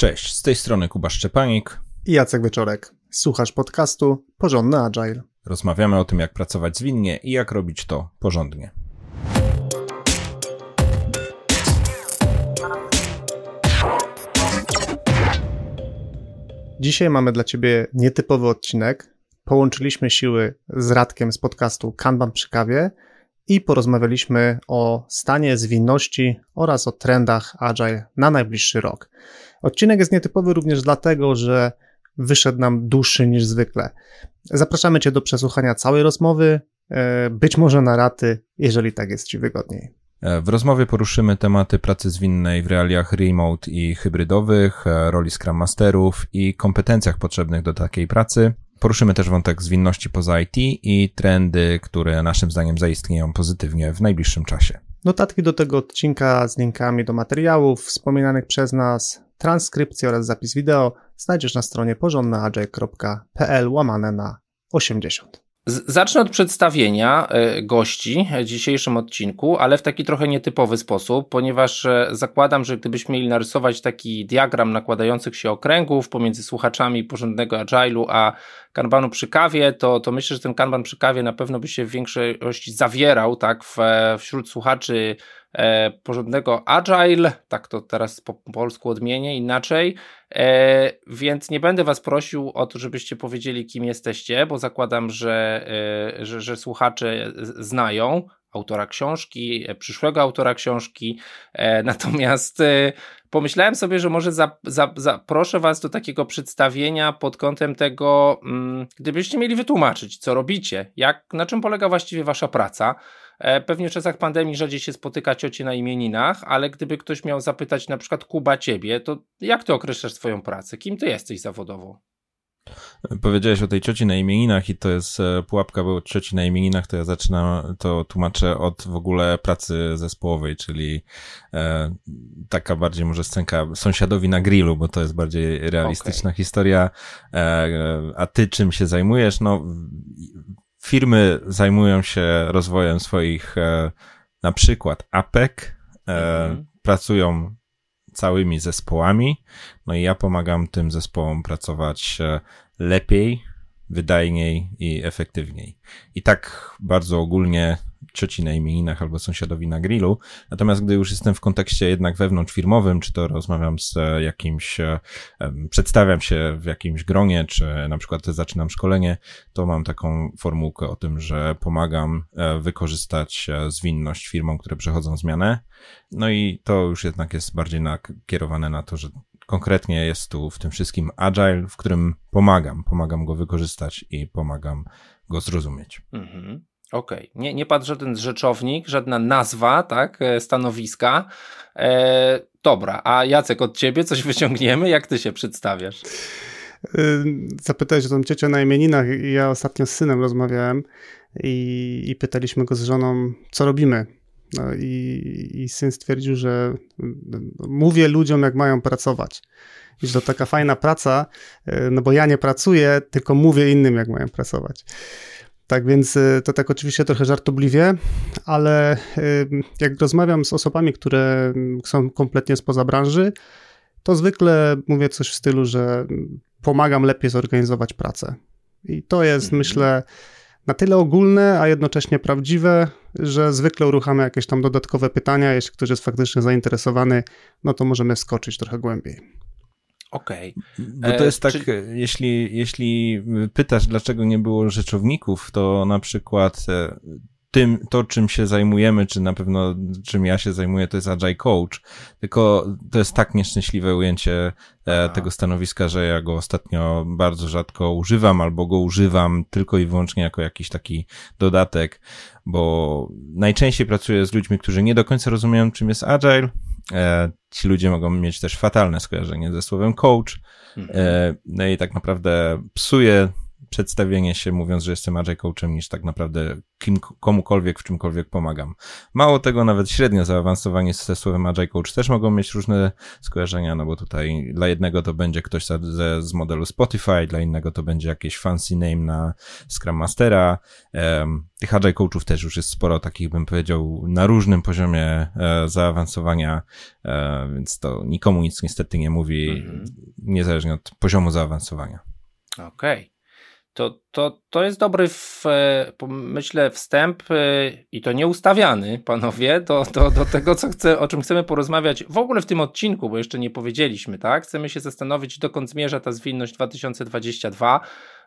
Cześć, z tej strony Kuba Szczepanik i Jacek Wieczorek. Słuchasz podcastu Porządny Agile. Rozmawiamy o tym, jak pracować zwinnie i jak robić to porządnie. Dzisiaj mamy dla Ciebie nietypowy odcinek. Połączyliśmy siły z Radkiem z podcastu Kanban przy kawie i porozmawialiśmy o stanie zwinności oraz o trendach Agile na najbliższy rok. Odcinek jest nietypowy również dlatego, że wyszedł nam dłuższy niż zwykle. Zapraszamy Cię do przesłuchania całej rozmowy, e, być może na raty, jeżeli tak jest Ci wygodniej. E, w rozmowie poruszymy tematy pracy zwinnej w realiach remote i hybrydowych, e, roli Scrum Masterów i kompetencjach potrzebnych do takiej pracy. Poruszymy też wątek zwinności poza IT i trendy, które naszym zdaniem zaistnieją pozytywnie w najbliższym czasie. Notatki do tego odcinka z linkami do materiałów wspominanych przez nas, transkrypcję oraz zapis wideo znajdziesz na stronie porządnaagile.pl łamane na 80. Zacznę od przedstawienia e, gości w dzisiejszym odcinku, ale w taki trochę nietypowy sposób, ponieważ e, zakładam, że gdybyśmy mieli narysować taki diagram nakładających się okręgów pomiędzy słuchaczami porządnego agile'u a kanbanu przy kawie, to, to myślę, że ten kanban przy kawie na pewno by się w większości zawierał, tak, w, wśród słuchaczy e, porządnego agile, tak to teraz po polsku odmienię inaczej, e, więc nie będę was prosił o to, żebyście powiedzieli kim jesteście, bo zakładam, że, e, że, że słuchacze znają autora książki, e, przyszłego autora książki, e, natomiast e, pomyślałem sobie, że może zaproszę za, Was do takiego przedstawienia pod kątem tego, mm, gdybyście mieli wytłumaczyć, co robicie, jak, na czym polega właściwie Wasza praca. E, pewnie w czasach pandemii rzadziej się spotyka ciocie na imieninach, ale gdyby ktoś miał zapytać na przykład Kuba Ciebie, to jak Ty określasz swoją pracę? Kim Ty jesteś zawodowo? Powiedziałeś o tej cioci na imieninach i to jest e, pułapka, bo cioci na imieninach to ja zaczynam, to tłumaczę od w ogóle pracy zespołowej, czyli e, taka bardziej może scenka sąsiadowi na grillu, bo to jest bardziej realistyczna okay. historia. E, a ty czym się zajmujesz? No, firmy zajmują się rozwojem swoich e, na przykład APEC, e, mhm. pracują całymi zespołami. No i ja pomagam tym zespołom pracować e, lepiej, wydajniej i efektywniej. I tak bardzo ogólnie cioci na imieninach albo sąsiadowi na grillu. Natomiast gdy już jestem w kontekście jednak wewnątrzfirmowym, czy to rozmawiam z e, jakimś, e, przedstawiam się w jakimś gronie, czy na przykład zaczynam szkolenie, to mam taką formułkę o tym, że pomagam e, wykorzystać zwinność firmom, które przechodzą zmianę. No i to już jednak jest bardziej nakierowane na to, że konkretnie jest tu w tym wszystkim agile, w którym pomagam, pomagam go wykorzystać i pomagam go zrozumieć. Mhm. Okej, okay. nie, nie padł żaden rzeczownik, żadna nazwa, tak, e, stanowiska. E, dobra, a Jacek, od ciebie coś wyciągniemy? Jak ty się przedstawiasz? Y, zapytałeś o tą ciocię na imieninach. Ja ostatnio z synem rozmawiałem i, i pytaliśmy go z żoną, co robimy. No i, i syn stwierdził, że mówię ludziom, jak mają pracować. Że to taka fajna praca, y, no bo ja nie pracuję, tylko mówię innym, jak mają pracować. Tak więc y, to tak oczywiście trochę żartobliwie, ale y, jak rozmawiam z osobami, które są kompletnie spoza branży, to zwykle mówię coś w stylu, że pomagam lepiej zorganizować pracę. I to jest, mhm. myślę, na tyle ogólne, a jednocześnie prawdziwe, że zwykle uruchamiam jakieś tam dodatkowe pytania. Jeśli ktoś jest faktycznie zainteresowany, no to możemy skoczyć trochę głębiej. Okej. Okay. Bo to jest e, tak, czy... jeśli, jeśli pytasz, dlaczego nie było rzeczowników, to na przykład e, tym, to czym się zajmujemy, czy na pewno czym ja się zajmuję, to jest Agile Coach, tylko to jest tak nieszczęśliwe ujęcie e, tego stanowiska, że ja go ostatnio bardzo rzadko używam, albo go używam tylko i wyłącznie jako jakiś taki dodatek, bo najczęściej pracuję z ludźmi, którzy nie do końca rozumieją, czym jest Agile, E, ci ludzie mogą mieć też fatalne skojarzenie ze słowem coach. Mhm. E, no i tak naprawdę psuje przedstawienie się mówiąc, że jestem agile coachem niż tak naprawdę kim, komukolwiek w czymkolwiek pomagam. Mało tego, nawet średnio zaawansowanie ze słowem agile coach też mogą mieć różne skojarzenia, no bo tutaj dla jednego to będzie ktoś z, z modelu Spotify, dla innego to będzie jakieś fancy name na Scrum Mastera. Um, tych agile coachów też już jest sporo, takich bym powiedział, na różnym poziomie e, zaawansowania, e, więc to nikomu nic niestety nie mówi, mhm. niezależnie od poziomu zaawansowania. Okej. Okay. To, to, to jest dobry, w, e, myślę, wstęp e, i to nieustawiany, panowie, do, do, do tego, co chcę, o czym chcemy porozmawiać w ogóle w tym odcinku, bo jeszcze nie powiedzieliśmy, tak? Chcemy się zastanowić, dokąd zmierza ta zwinność 2022.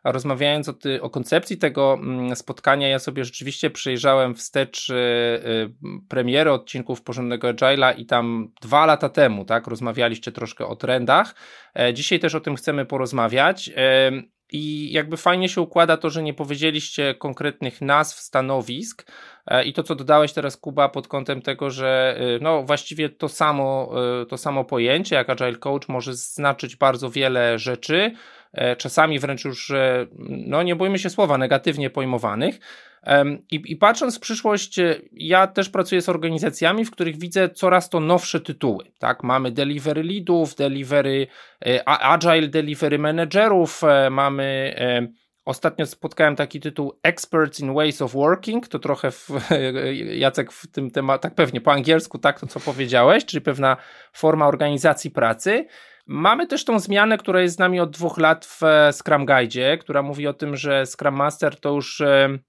A rozmawiając o, ty, o koncepcji tego mm, spotkania, ja sobie rzeczywiście przejrzałem wstecz y, y, premiery odcinków porządnego Agile'a i tam dwa lata temu, tak, rozmawialiście troszkę o trendach. E, dzisiaj też o tym chcemy porozmawiać. E, i jakby fajnie się układa to, że nie powiedzieliście konkretnych nazw, stanowisk. E, I to, co dodałeś teraz, Kuba, pod kątem tego, że no, właściwie to samo, to samo pojęcie, jak Agile Coach, może znaczyć bardzo wiele rzeczy. E, czasami wręcz już, e, no nie bójmy się słowa, negatywnie pojmowanych. I, I, patrząc w przyszłość, e, ja też pracuję z organizacjami, w których widzę coraz to nowsze tytuły. Tak? Mamy delivery leadów, delivery, agile delivery managerów, mamy. Ostatnio spotkałem taki tytuł Experts in Ways of Working, to trochę w, Jacek w tym temacie, tak pewnie po angielsku, tak to co powiedziałeś, czyli pewna forma organizacji pracy. Mamy też tą zmianę, która jest z nami od dwóch lat w e, Scrum Guide, która mówi o tym, że Scrum Master to już e,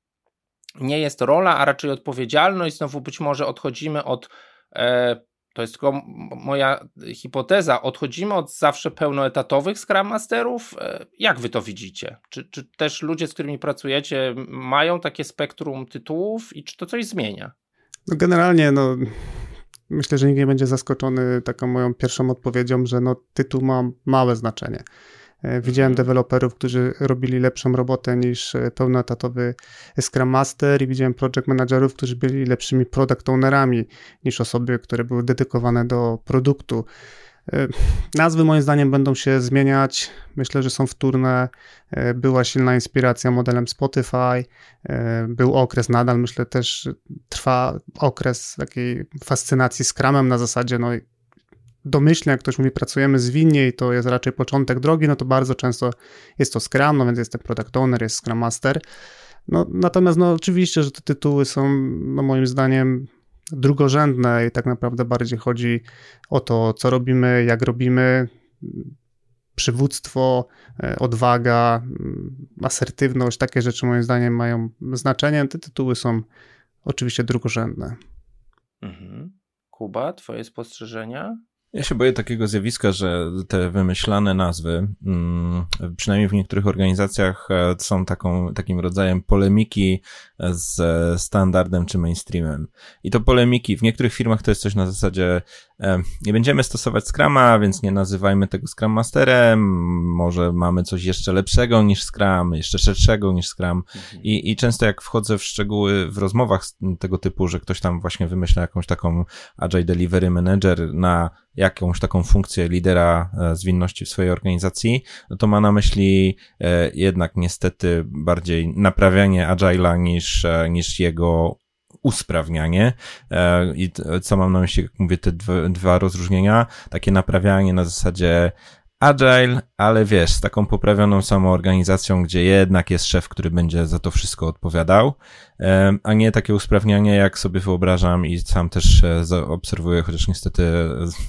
nie jest rola, a raczej odpowiedzialność. Znowu być może odchodzimy od e, to jest tylko moja hipoteza. Odchodzimy od zawsze pełnoetatowych Scrum Masterów. Jak wy to widzicie? Czy, czy też ludzie, z którymi pracujecie, mają takie spektrum tytułów i czy to coś zmienia? No generalnie, no, myślę, że nikt nie będzie zaskoczony taką moją pierwszą odpowiedzią, że no, tytuł ma małe znaczenie. E, widziałem mhm. deweloperów, którzy robili lepszą robotę niż e, pełnoetatowy Scrum Master i widziałem project managerów, którzy byli lepszymi product ownerami niż osoby, które były dedykowane do produktu. E, nazwy moim zdaniem będą się zmieniać. Myślę, że są wtórne. E, była silna inspiracja modelem Spotify. E, był okres, nadal myślę też trwa okres takiej fascynacji Scrumem na zasadzie, no domyślnie, jak ktoś mówi, pracujemy zwinnie i to jest raczej początek drogi, no to bardzo często jest to Scrum, no więc jest ten Product Owner, jest Scrum Master. No, natomiast no oczywiście, że te tytuły są no, moim zdaniem drugorzędne i tak naprawdę bardziej chodzi o to, co robimy, jak robimy, przywództwo, e, odwaga, mm, asertywność, takie rzeczy moim zdaniem mają znaczenie. Te tytuły są oczywiście drugorzędne. Mhm. Kuba, twoje spostrzeżenia? Ja się boję takiego zjawiska, że te wymyślane nazwy, mm, przynajmniej w niektórych organizacjach, e, są taką, takim rodzajem polemiki z standardem czy mainstreamem. I to polemiki, w niektórych firmach to jest coś na zasadzie, e, nie będziemy stosować Scrama, więc nie nazywajmy tego Scrum Masterem, może mamy coś jeszcze lepszego niż Scrum, jeszcze szerszego niż Scrum. I, I często jak wchodzę w szczegóły w rozmowach tego typu, że ktoś tam właśnie wymyśla jakąś taką Agile Delivery Manager na jakąś taką funkcję lidera e, zwinności w swojej organizacji, no to ma na myśli e, jednak niestety bardziej naprawianie Agile'a niż, e, niż jego usprawnianie. I co mam na myśli, jak mówię, te dwa, rozróżnienia, takie naprawianie na zasadzie agile, ale wiesz, z taką poprawioną samoorganizacją, gdzie jednak jest szef, który będzie za to wszystko odpowiadał, a nie takie usprawnianie, jak sobie wyobrażam i sam też e, obserwuję, chociaż niestety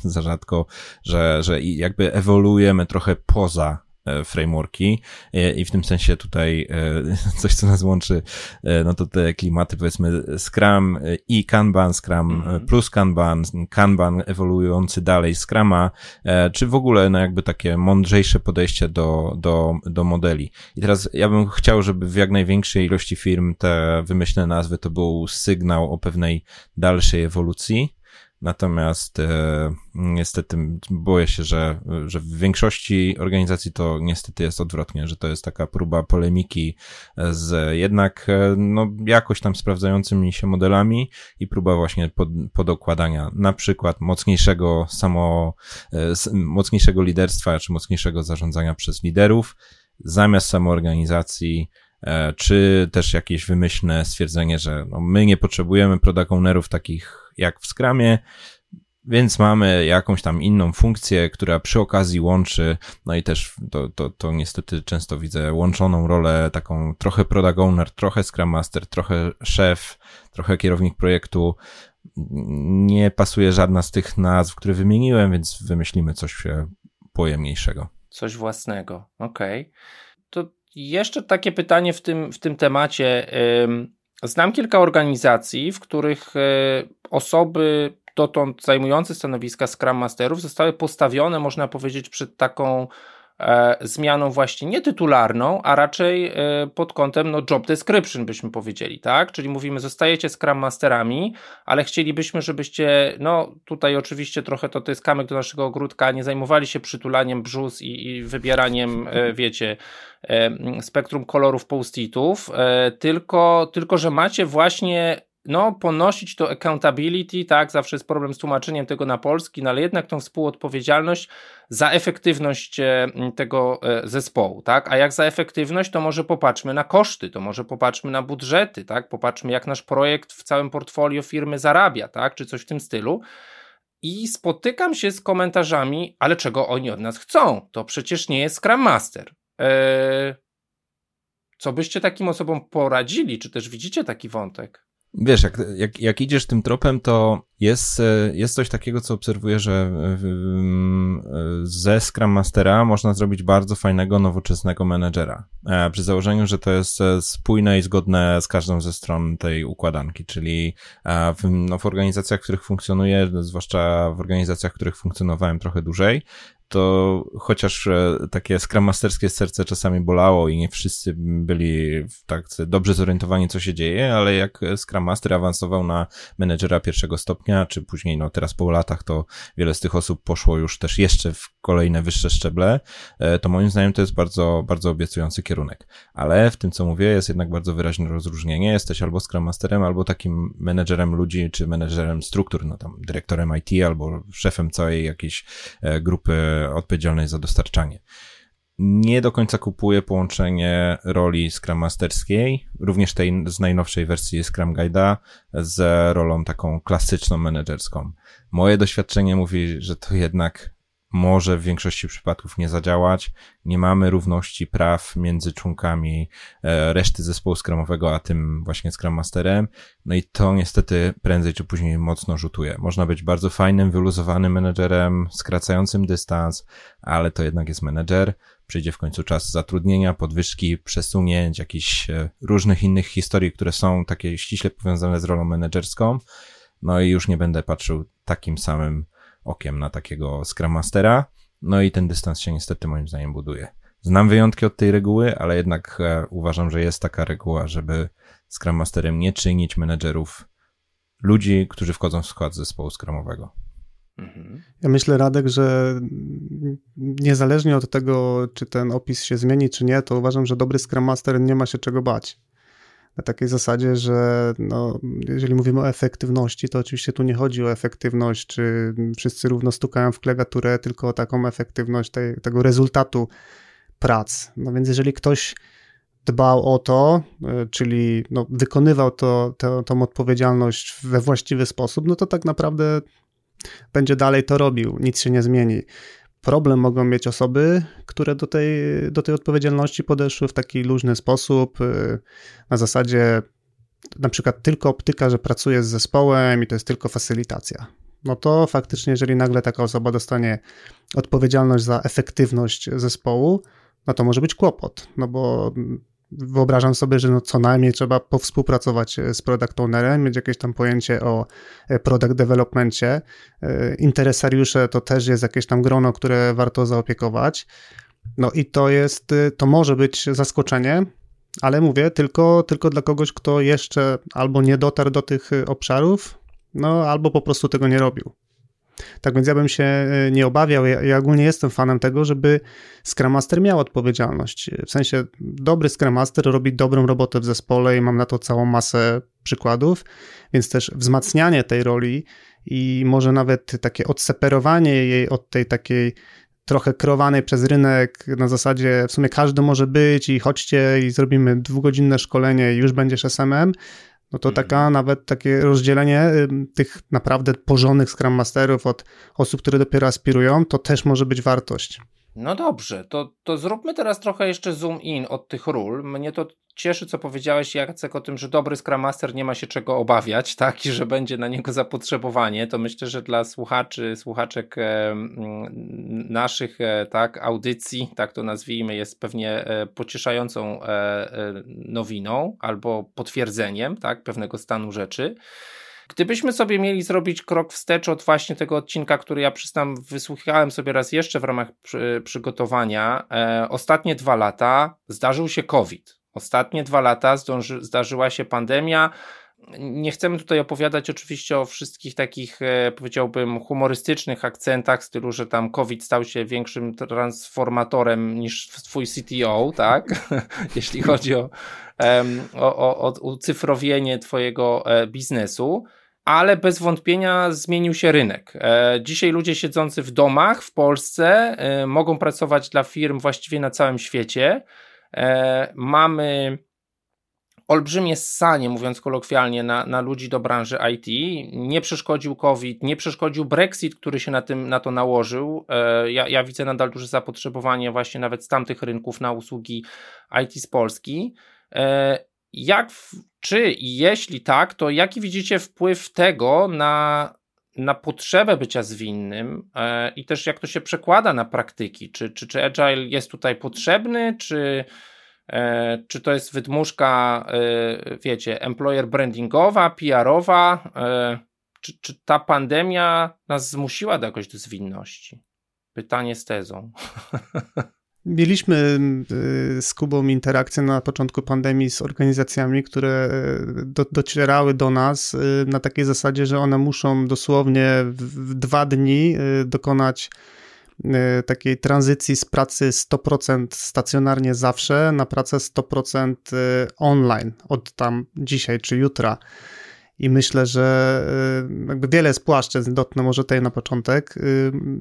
za rzadko, że, że jakby ewoluujemy trochę poza E, frameworki e, i w tym sensie tutaj e, coś, co nas łączy, no to te klimaty powiedzmy Scrum i Kanban, Scrum mm-hmm. plus Kanban, Kanban ewoluujący dalej Scrama, czy w ogóle no jakby takie mądrzejsze podejście do, do, do modeli. I teraz ja bym chciał, żeby w jak największej ilości firm te wymyślne nazwy to był sygnał o pewnej dalszej ewolucji, Natomiast e, niestety boję się, że, że w większości organizacji to niestety jest odwrotnie, że to jest taka próba polemiki z jednak e, no, jakoś tam sprawdzającymi się modelami i próba właśnie pod, podokładania na przykład mocniejszego samo, e, mocniejszego liderstwa czy mocniejszego zarządzania przez liderów zamiast samoorganizacji, czy też jakieś wymyślne stwierdzenie, że no my nie potrzebujemy product ownerów takich jak w Scrumie, więc mamy jakąś tam inną funkcję, która przy okazji łączy, no i też to, to, to niestety często widzę łączoną rolę taką trochę product owner, trochę Scrum Master, trochę szef, trochę kierownik projektu. Nie pasuje żadna z tych nazw, które wymieniłem, więc wymyślimy coś pojemniejszego. Coś własnego, okej. Okay. Jeszcze takie pytanie w tym, w tym temacie. Znam kilka organizacji, w których e, osoby dotąd zajmujące stanowiska Scrum Masterów zostały postawione, można powiedzieć, przed taką zmianą właśnie nie tytularną, a raczej e, pod kątem no, job description byśmy powiedzieli, tak? Czyli mówimy, zostajecie Scrum Masterami, ale chcielibyśmy, żebyście, no tutaj oczywiście trochę to, to jest kamyk do naszego ogródka, nie zajmowali się przytulaniem brzus i, i wybieraniem, e, wiecie, e, spektrum kolorów post-itów, e, tylko, tylko, że macie właśnie no, ponosić to accountability, tak, zawsze jest problem z tłumaczeniem tego na polski, no ale jednak tą współodpowiedzialność za efektywność e, tego e, zespołu, tak, a jak za efektywność, to może popatrzmy na koszty, to może popatrzmy na budżety, tak, popatrzmy jak nasz projekt w całym portfolio firmy zarabia, tak, czy coś w tym stylu. I spotykam się z komentarzami, ale czego oni od nas chcą, to przecież nie jest Scrum Master, eee, co byście takim osobom poradzili, czy też widzicie taki wątek? Wiesz, jak, jak, jak idziesz tym tropem, to jest, e, jest coś takiego, co obserwuję, że e, ze Scrum Mastera można zrobić bardzo fajnego, nowoczesnego menedżera. E, przy założeniu, że to jest spójne i zgodne z każdą ze stron tej układanki, czyli w, no, w organizacjach, w których funkcjonuję, zwłaszcza w organizacjach, w których funkcjonowałem trochę dłużej, to chociaż e, takie skramasterskie serce czasami bolało i nie wszyscy byli tak dobrze zorientowani, co się dzieje, ale jak Scrum Master awansował na menedżera pierwszego stopnia, czy później, no teraz po latach, to wiele z tych osób poszło już też jeszcze w kolejne wyższe szczeble, e, to moim zdaniem to jest bardzo, bardzo obiecujący kierunek. Ale w tym, co mówię, jest jednak bardzo wyraźne rozróżnienie. Jesteś albo Scrum Masterem, albo takim menedżerem ludzi, czy menedżerem struktur, no tam dyrektorem IT, albo szefem całej jakiejś e, grupy odpowiedzialność za dostarczanie. Nie do końca kupuję połączenie roli Scrum Masterskiej, również tej z najnowszej wersji Scrum Guide'a, z rolą taką klasyczną menedżerską. Moje doświadczenie mówi, że to jednak może w większości przypadków nie zadziałać. Nie mamy równości praw między członkami e, reszty zespołu skramowego, a tym właśnie Scrum Masterem. No i to niestety prędzej czy później mocno rzutuje. Można być bardzo fajnym, wyluzowanym menedżerem, skracającym dystans, ale to jednak jest menedżer. Przyjdzie w końcu czas zatrudnienia, podwyżki, przesunięć, jakichś e, różnych innych historii, które są takie ściśle powiązane z rolą menedżerską. No i już nie będę patrzył takim samym okiem na takiego Scrum Mastera, no i ten dystans się niestety moim zdaniem buduje. Znam wyjątki od tej reguły, ale jednak e, uważam, że jest taka reguła, żeby Scrum Masterem nie czynić menedżerów ludzi, którzy wchodzą w skład zespołu Scrumowego. Mhm. Ja myślę, Radek, że niezależnie od tego, czy ten opis się zmieni, czy nie, to uważam, że dobry Scrum Master nie ma się czego bać na takiej zasadzie, że no, jeżeli mówimy o efektywności, to oczywiście tu nie chodzi o efektywność, czy wszyscy równo stukają w klawiaturę, tylko o taką efektywność tej, tego rezultatu prac. No więc jeżeli ktoś dbał o to, e, czyli no, wykonywał to, to, tą odpowiedzialność we właściwy sposób, no to tak naprawdę będzie dalej to robił, nic się nie zmieni. Problem mogą mieć osoby, które do tej, do tej odpowiedzialności podeszły w taki luźny sposób, y, na zasadzie na przykład tylko optyka, że pracuje z zespołem i to jest tylko facylitacja. No to faktycznie, jeżeli nagle taka osoba dostanie odpowiedzialność za efektywność zespołu, no to może być kłopot, no bo wyobrażam sobie, że no co najmniej trzeba powspółpracować e, z product ownerem, mieć jakieś tam pojęcie o e, product developmentie. E, interesariusze to też jest jakieś tam grono, które warto zaopiekować. No i to jest, to może być zaskoczenie, ale mówię, tylko, tylko dla kogoś, kto jeszcze albo nie dotarł do tych obszarów, no albo po prostu tego nie robił. Tak więc ja bym się e, nie obawiał. Ja, ja, ogólnie jestem fanem tego, żeby Scrum Master miał odpowiedzialność. W sensie dobry Scrum Master robi dobrą robotę w zespole i mam na to całą masę przykładów, więc też wzmacnianie tej roli i może nawet takie odseparowanie jej od tej takiej trochę kreowanej przez rynek na zasadzie w sumie każdy może być i chodźcie i zrobimy dwugodzinne szkolenie i już będziesz SMM, no to taka mhm. nawet takie rozdzielenie tych naprawdę porządnych Scrum Masterów od osób, które dopiero aspirują, to też może być wartość. No dobrze, to, to zróbmy teraz trochę jeszcze zoom in od tych ról. Mnie to cieszy, co powiedziałeś, Jacek, o tym, że dobry Scrum Master nie ma się czego obawiać, tak, i że będzie na niego zapotrzebowanie. To myślę, że dla słuchaczy, słuchaczek naszych, e, tak, audycji, tak to nazwijmy, jest pewnie e, pocieszającą e, nowiną albo potwierdzeniem, tak, pewnego stanu rzeczy. Gdybyśmy sobie mieli zrobić krok wstecz od właśnie tego odcinka, który ja przyznam, wysłuchałem sobie raz jeszcze w ramach przy, przygotowania, e, ostatnie dwa lata zdarzył się COVID. Ostatnie dwa lata zdąży, zdarzyła się pandemia. Nie chcemy tutaj opowiadać oczywiście o wszystkich takich, e, powiedziałbym, humorystycznych akcentach, w stylu, że tam COVID stał się większym transformatorem niż twój CTO, tak? Jeśli chodzi o, o, o, o ucyfrowienie twojego e, biznesu ale bez wątpienia zmienił się rynek. E, dzisiaj ludzie siedzący w domach w Polsce mogą pracować dla firm właściwie na całym świecie. Mamy olbrzymie ssanie, mówiąc kolokwialnie, na, na ludzi do branży IT. Nie przeszkodził COVID, nie przeszkodził Brexit, który się na, tym, na to nałożył. E, ja, ja widzę nadal duże zapotrzebowanie właśnie nawet z tamtych rynków na usługi IT z Polski. E, jak, czy i jeśli tak, to jaki widzicie wpływ tego na, na potrzebę bycia zwinnym e, i też jak to się przekłada na praktyki? Czy, czy, czy Agile jest tutaj potrzebny, czy, czy to jest wydmuszka, e, wiecie, employer brandingowa, PR-owa? E, czy, czy ta pandemia nas zmusiła do jakoś do zwinności? Pytanie z tezą. Mieliśmy z Kubą interakcję na początku pandemii z organizacjami, które do, docierały do nas na takiej zasadzie, że one muszą dosłownie w dwa dni dokonać takiej tranzycji z pracy 100% stacjonarnie zawsze na pracę 100% online od tam dzisiaj czy jutra. I myślę, że y, jakby wiele z płaszczyzn, dotknę może tej na początek,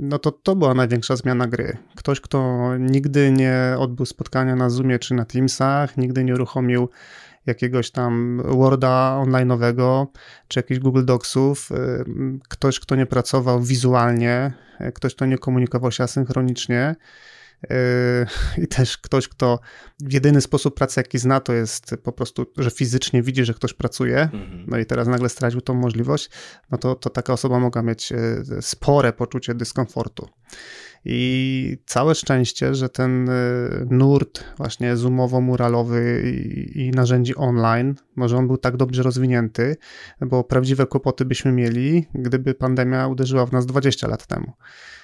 no to to była największa zmiana gry. Ktoś, kto nigdy nie odbył spotkania na Zoomie czy na Teamsach, nigdy nie uruchomił jakiegoś tam Worda online'owego, czy jakichś Google Docsów, y, ktoś, kto nie pracował wizualnie, ktoś, kto nie komunikował się asynchronicznie, Yy, I też ktoś, kto w jedyny sposób pracy, jaki zna, to jest po prostu, że fizycznie widzi, że ktoś pracuje, mhm. no i teraz nagle stracił tą możliwość, no to, to taka osoba mogła mieć spore poczucie dyskomfortu. I całe szczęście, że ten e, nurt właśnie zoomowo-muralowy i, i narzędzi online, może on był tak dobrze rozwinięty, bo prawdziwe kłopoty byśmy mieli, gdyby pandemia uderzyła w nas 20 lat temu,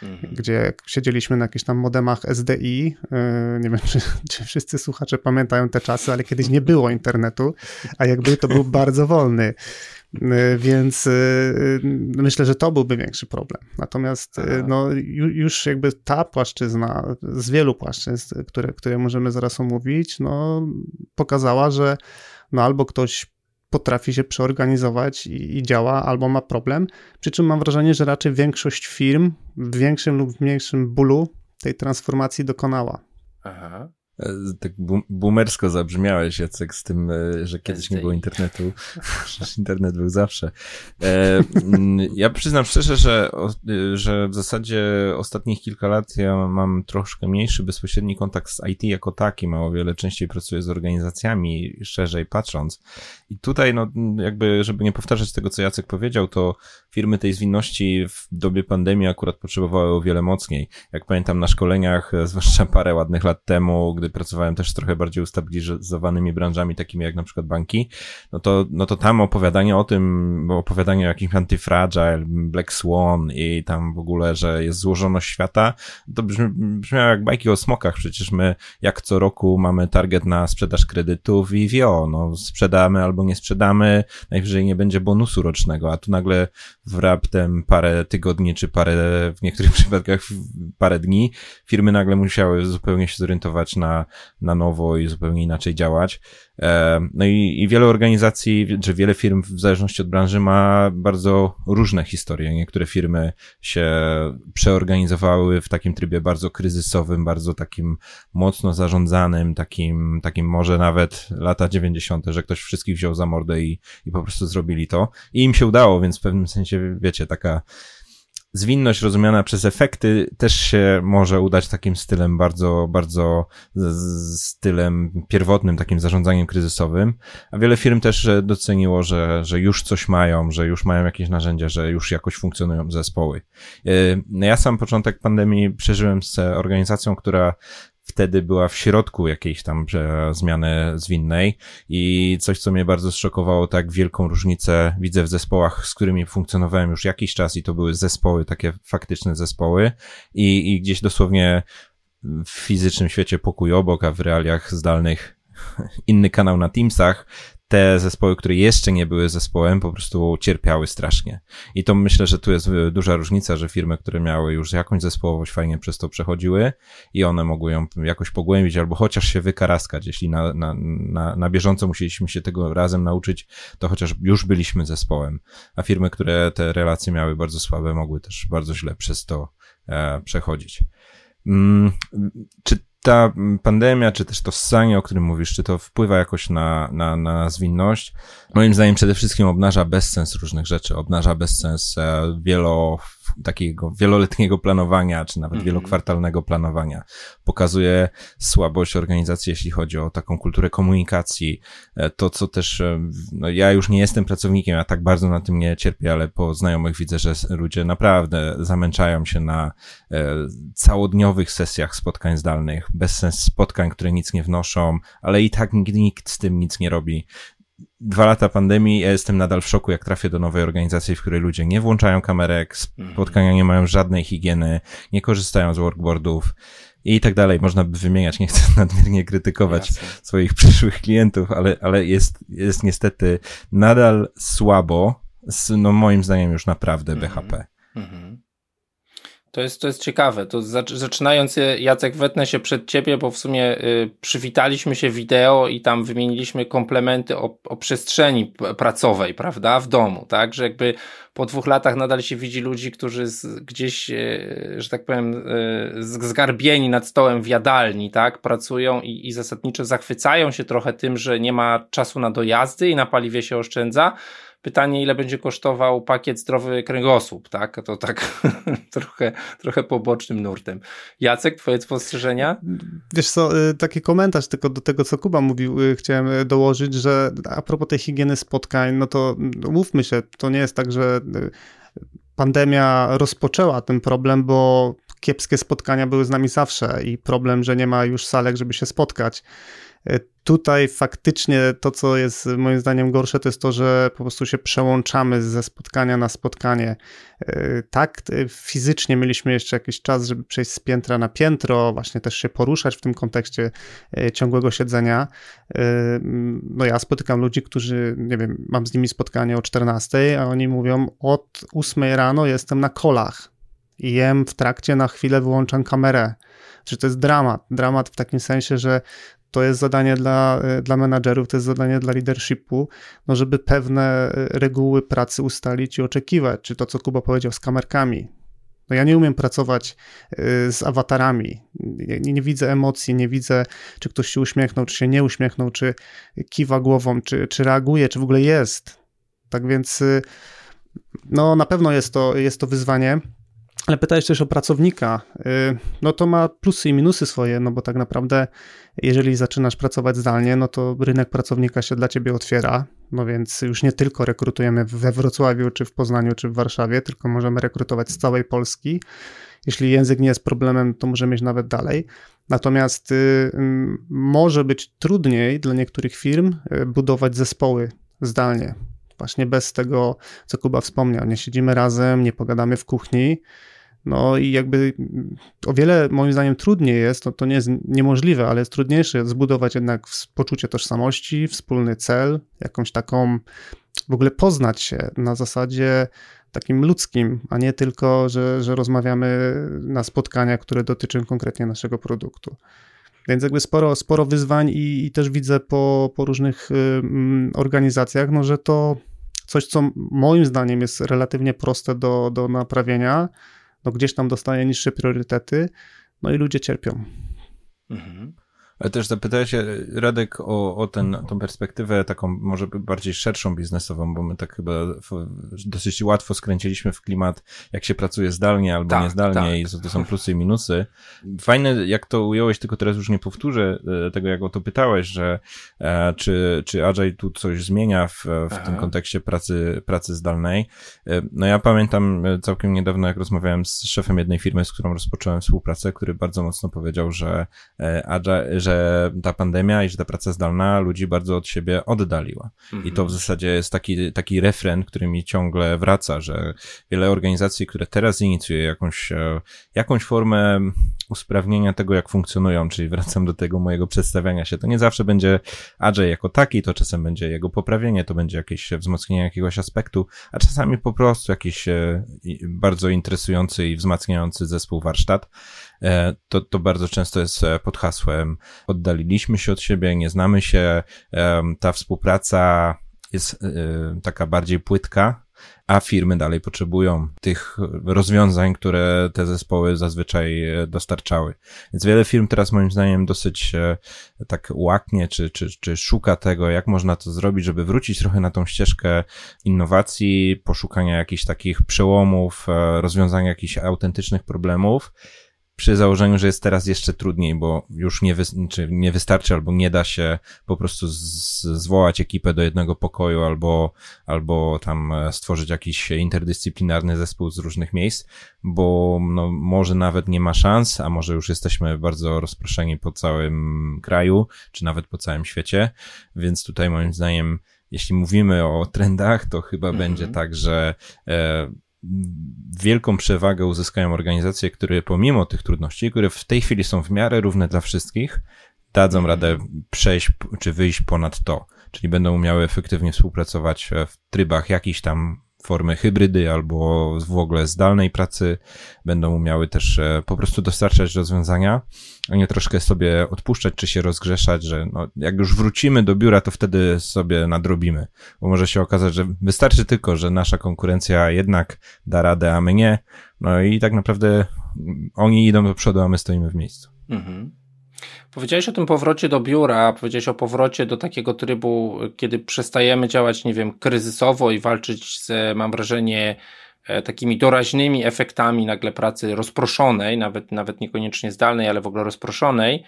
mhm. gdzie siedzieliśmy na jakichś tam modemach SDI. E, nie wiem, czy, czy, wszyscy słuchacze pamiętają te czasy, ale kiedyś nie było internetu, a jak był, to był bardzo wolny. Y, więc y, y, myślę, że to byłby większy problem. Natomiast no, już jakby ta płaszczyzna z wielu płaszczyzn, które, które możemy zaraz omówić, no, pokazała, że no, albo ktoś potrafi się przeorganizować i, i, działa, albo ma problem. Przy czym mam wrażenie, że raczej większość firm w większym lub mniejszym bólu tej transformacji dokonała. Aha. E, tak boomersko zabrzmiałeś, Jacek, z tym, e, że kiedyś nie było internetu. Przecież internet był zawsze. E, ja przyznam szczerze, że, że w zasadzie ostatnich kilka lat ja mam troszkę mniejszy bezpośredni kontakt z IT jako takim, a o wiele częściej pracuję z organizacjami, szerzej patrząc. I tutaj, no, jakby, żeby nie powtarzać tego, co Jacek powiedział, to firmy tej zwinności w dobie pandemii akurat potrzebowały o wiele mocniej. Jak pamiętam na szkoleniach, zwłaszcza parę ładnych lat temu, gdy pracowałem też trochę bardziej ustabilizowanymi branżami, takimi jak na przykład banki, no to, no to tam opowiadanie o tym, opowiadanie o jakimś antyfragile, Black Swan i tam w ogóle, że jest złożoność świata, to brzmi, brzmiało jak bajki o smokach. Przecież my jak co roku mamy target na sprzedaż kredytów i wio, no sprzedamy albo nie sprzedamy, najwyżej nie będzie bonusu rocznego, a tu nagle w raptem parę tygodni, czy parę, w niektórych przypadkach parę dni, firmy nagle musiały zupełnie się zorientować na na, nowo i zupełnie inaczej działać. E, no i, i wiele organizacji, czy wiele firm w zależności od branży ma bardzo różne historie. Niektóre firmy się przeorganizowały w takim trybie bardzo kryzysowym, bardzo takim mocno zarządzanym, takim, takim może nawet lata 90., że ktoś wszystkich wziął za mordę i, i po prostu zrobili to. I im się udało, więc w pewnym sensie, wiecie, taka zwinność rozumiana przez efekty też się może udać takim stylem bardzo, bardzo stylem pierwotnym, takim zarządzaniem kryzysowym, a wiele firm też doceniło, że, że już coś mają, że już mają jakieś narzędzia, że już jakoś funkcjonują zespoły. E, ja sam początek pandemii przeżyłem z organizacją, która wtedy była w środku jakiejś tam zmiany zwinnej i coś, co mnie bardzo zszokowało, tak wielką różnicę widzę w zespołach, z którymi funkcjonowałem już jakiś czas i to były zespoły, takie faktyczne zespoły. I, i gdzieś dosłownie w fizycznym świecie pokój obok, a w realiach zdalnych inny kanał na Teamsach, te zespoły, które jeszcze nie były zespołem, po prostu cierpiały strasznie. I to myślę, że tu jest duża różnica, że firmy, które miały już jakąś zespołowość, fajnie przez to przechodziły i one mogły ją jakoś pogłębić albo chociaż się wykaraskać. Jeśli na, na, na, na bieżąco musieliśmy się tego razem nauczyć, to chociaż już byliśmy zespołem. A firmy, które te relacje miały bardzo słabe, mogły też bardzo źle przez to e, przechodzić. Mm, czy ta pandemia, czy też to ssanie, o którym mówisz, czy to wpływa jakoś na, na, na zwinność? Moim zdaniem przede wszystkim obnaża bezsens różnych rzeczy, obnaża bezsens e, wielo, takiego wieloletniego planowania, czy nawet mm -hmm. wielokwartalnego planowania. Pokazuje słabość organizacji, jeśli chodzi o taką kulturę komunikacji. E, to, co też, e, no ja już nie jestem pracownikiem, ja tak bardzo na tym nie cierpię, ale po znajomych widzę, że ludzie naprawdę zamęczają się na całodniowych sesjach spotkań zdalnych, bez sens spotkań, które nic nie wnoszą, ale i tak nikt z tym nic nie robi dwa lata pandemii, ja jestem nadal w szoku, jak trafię do nowej organizacji, w której ludzie nie włączają kamerek, mhm. spotkania nie mają żadnej higieny, nie korzystają z workboardów i tak dalej. Można by wymieniać, nie chcę nadmiernie krytykować Jasne. swoich przyszłych klientów, ale, ale jest, jest niestety nadal słabo, z, no moim zdaniem już naprawdę. BHP. Mhm. To jest, to jest ciekawe. To zaczynając, y, Jacek, wetnę się przed ciebie, bo w sumie y, przywitaliśmy się wideo i tam wymieniliśmy komplementy o, o przestrzeni pracowej, prawda, w domu, tak, że jakby po dwóch latach nadal się widzi ludzi, którzy z, gdzieś, y, że tak powiem, zgarbieni nad stołem w jadalni, tak, pracują i, i zasadniczo zachwycają się trochę tym, że nie ma czasu na dojazdy i na paliwie się oszczędza, Pytanie, ile będzie kosztował pakiet zdrowy kręgosłup, tak? To tak trochę, trochę pobocznym nurtem. Jacek, twoje spostrzeżenia? Wiesz co, y, taki komentarz tylko do tego, co Kuba mówił, y, chciałem y, dołożyć, że a propos tej higieny spotkań, no to mówmy się, to nie jest tak, że pandemia rozpoczęła ten problem, bo kiepskie spotkania były z nami zawsze i problem, że nie ma już salek, żeby się spotkać. E, tutaj faktycznie to, co jest moim zdaniem gorsze, to jest to, że po prostu się przełączamy ze spotkania na spotkanie. E, tak, e, fizycznie mieliśmy jeszcze jakiś czas, żeby przejść z piętra na piętro, właśnie też się poruszać w tym kontekście ciągłego siedzenia. No ja spotykam ludzi, którzy, nie wiem, mam z nimi spotkanie o 14, a oni mówią, od 8 rano jestem na kolach i jem w trakcie, na chwilę wyłączam kamerę. Czy to jest dramat? Dramat w takim sensie, że to jest zadanie dla, e, dla menadżerów, to jest zadanie dla leadershipu, no żeby pewne e, reguły pracy ustalić i oczekiwać, czy to, co Kuba powiedział z kamerkami. No ja nie umiem pracować e, z awatarami. Nie, nie, widzę emocji, nie widzę, czy ktoś się uśmiechnął, czy się nie uśmiechnął, czy kiwa głową, czy, czy reaguje, czy w ogóle jest. Tak więc, no na pewno jest to, jest to wyzwanie. Ale pytałeś też o pracownika. Y, no to ma plusy i minusy swoje, no bo tak naprawdę, jeżeli zaczynasz pracować zdalnie, no to rynek pracownika się dla ciebie otwiera. No więc już nie tylko rekrutujemy we Wrocławiu, czy w Poznaniu, czy w Warszawie, tylko możemy rekrutować z całej Polski. Jeśli język nie jest problemem, to możemy iść nawet dalej. Natomiast y, może być trudniej dla niektórych firm y, budować zespoły zdalnie. Właśnie bez tego, co Kuba wspomniał. Nie siedzimy razem, nie pogadamy w kuchni, no i jakby o wiele moim zdaniem trudniej jest, to, to nie jest niemożliwe, ale jest trudniejsze zbudować jednak poczucie tożsamości, wspólny cel, jakąś taką, w ogóle poznać się na zasadzie takim ludzkim, a nie tylko, że, że rozmawiamy na spotkaniach, które dotyczą konkretnie naszego produktu. Więc jakby sporo, sporo wyzwań i, i też widzę po, po różnych y, organizacjach, no, że to coś, co moim zdaniem jest relatywnie proste do, do naprawienia, no gdzieś tam dostaje niższe priorytety, no i ludzie cierpią. Mhm. Ale też zapytałeś się, Radek, o, o ten, tą perspektywę taką może bardziej szerszą biznesową, bo my tak chyba dosyć łatwo skręciliśmy w klimat, jak się pracuje zdalnie albo tak, niezdalnie tak. i co to są plusy i minusy. Fajne, jak to ująłeś, tylko teraz już nie powtórzę e, tego, jak o to pytałeś, że e, czy, czy Agile tu coś zmienia w, w tym kontekście pracy, pracy zdalnej. E, no ja pamiętam całkiem niedawno, jak rozmawiałem z szefem jednej firmy, z którą rozpocząłem współpracę, który bardzo mocno powiedział, że Agile, że że ta pandemia i że ta praca zdalna ludzi bardzo od siebie oddaliła. Mhm. I to w zasadzie jest taki, taki refren, który mi ciągle wraca, że wiele organizacji, które teraz inicjuje jakąś, e, jakąś formę usprawnienia tego, jak funkcjonują, czyli wracam do tego mojego przedstawiania się, to nie zawsze będzie Agile jako taki, to czasem będzie jego poprawienie, to będzie jakieś wzmocnienie jakiegoś aspektu, a czasami po prostu jakiś e, bardzo interesujący i wzmacniający zespół warsztat. E, to, to bardzo często jest pod hasłem oddaliliśmy się od siebie, nie znamy się, ta współpraca jest e, taka bardziej płytka, a firmy dalej potrzebują tych rozwiązań, które te zespoły zazwyczaj e, dostarczały. Więc wiele firm teraz moim zdaniem dosyć e, tak łaknie, czy, czy, czy szuka tego, jak można to zrobić, żeby wrócić trochę na tą ścieżkę innowacji, poszukania jakichś takich przełomów, rozwiązania jakichś autentycznych problemów przy założeniu, że jest teraz jeszcze trudniej, bo już nie, wy, czy nie wystarczy albo nie da się po prostu z, zwołać ekipę do jednego pokoju albo, albo tam e, stworzyć jakiś interdyscyplinarny zespół z różnych miejsc, bo no, może nawet nie ma szans, a może już jesteśmy bardzo rozproszeni po całym kraju, czy nawet po całym świecie, więc tutaj moim zdaniem jeśli mówimy o trendach, to chyba mm -hmm. będzie tak, że e, wielką przewagę uzyskają organizacje, które pomimo tych trudności, które w tej chwili są w miarę równe dla wszystkich, dadzą radę przejść czy wyjść ponad to. Czyli będą umiały efektywnie współpracować w trybach jakichś tam formy hybrydy albo w ogóle zdalnej pracy będą umiały też e, po prostu dostarczać rozwiązania, a nie troszkę sobie odpuszczać czy się rozgrzeszać, że no, jak już wrócimy do biura, to wtedy sobie nadrobimy, bo może się okazać, że wystarczy tylko, że nasza konkurencja jednak da radę, a my nie, no i tak naprawdę oni idą do przodu, a my stoimy w miejscu. Mhm. Powiedziałeś o tym powrocie do biura, powiedziałeś o powrocie do takiego trybu, kiedy przestajemy działać, nie wiem, kryzysowo i walczyć z, mam wrażenie, e, takimi doraźnymi efektami nagle pracy rozproszonej, nawet, nawet niekoniecznie zdalnej, ale w ogóle rozproszonej.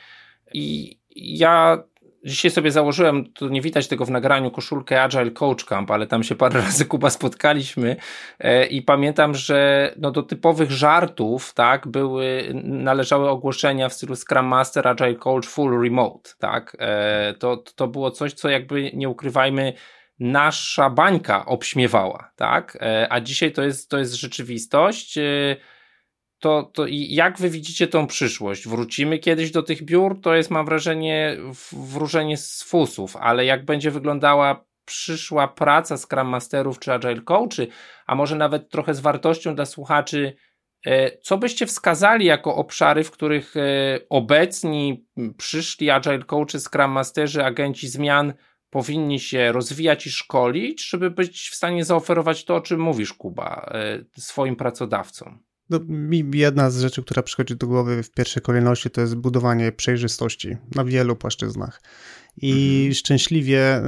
I ja Dzisiaj sobie założyłem, tu nie widać tego w nagraniu, koszulkę Agile Coach Camp, ale tam się parę razy Kuba spotkaliśmy e, i pamiętam, że no do typowych żartów, tak, były, należały ogłoszenia w stylu Scrum Master, Agile Coach, Full Remote, tak. E, to, to było coś, co jakby, nie ukrywajmy, nasza bańka obśmiewała, tak. E, a dzisiaj to jest, to jest rzeczywistość to, to jak wy widzicie tą przyszłość? Wrócimy kiedyś do tych biur? To jest, mam wrażenie, wróżenie z fusów, ale jak będzie wyglądała przyszła praca Scrum Masterów czy Agile Coachy, a może nawet trochę z wartością dla słuchaczy, e, co byście wskazali jako obszary, w których e, obecni przyszli Agile Coachy, Scrum Masterzy, agenci zmian powinni się rozwijać i szkolić, żeby być w stanie zaoferować to, o czym mówisz, Kuba, e, swoim pracodawcom? No, mi jedna z rzeczy, która przychodzi do głowy w pierwszej kolejności, to jest budowanie przejrzystości na wielu płaszczyznach. I mhm. szczęśliwie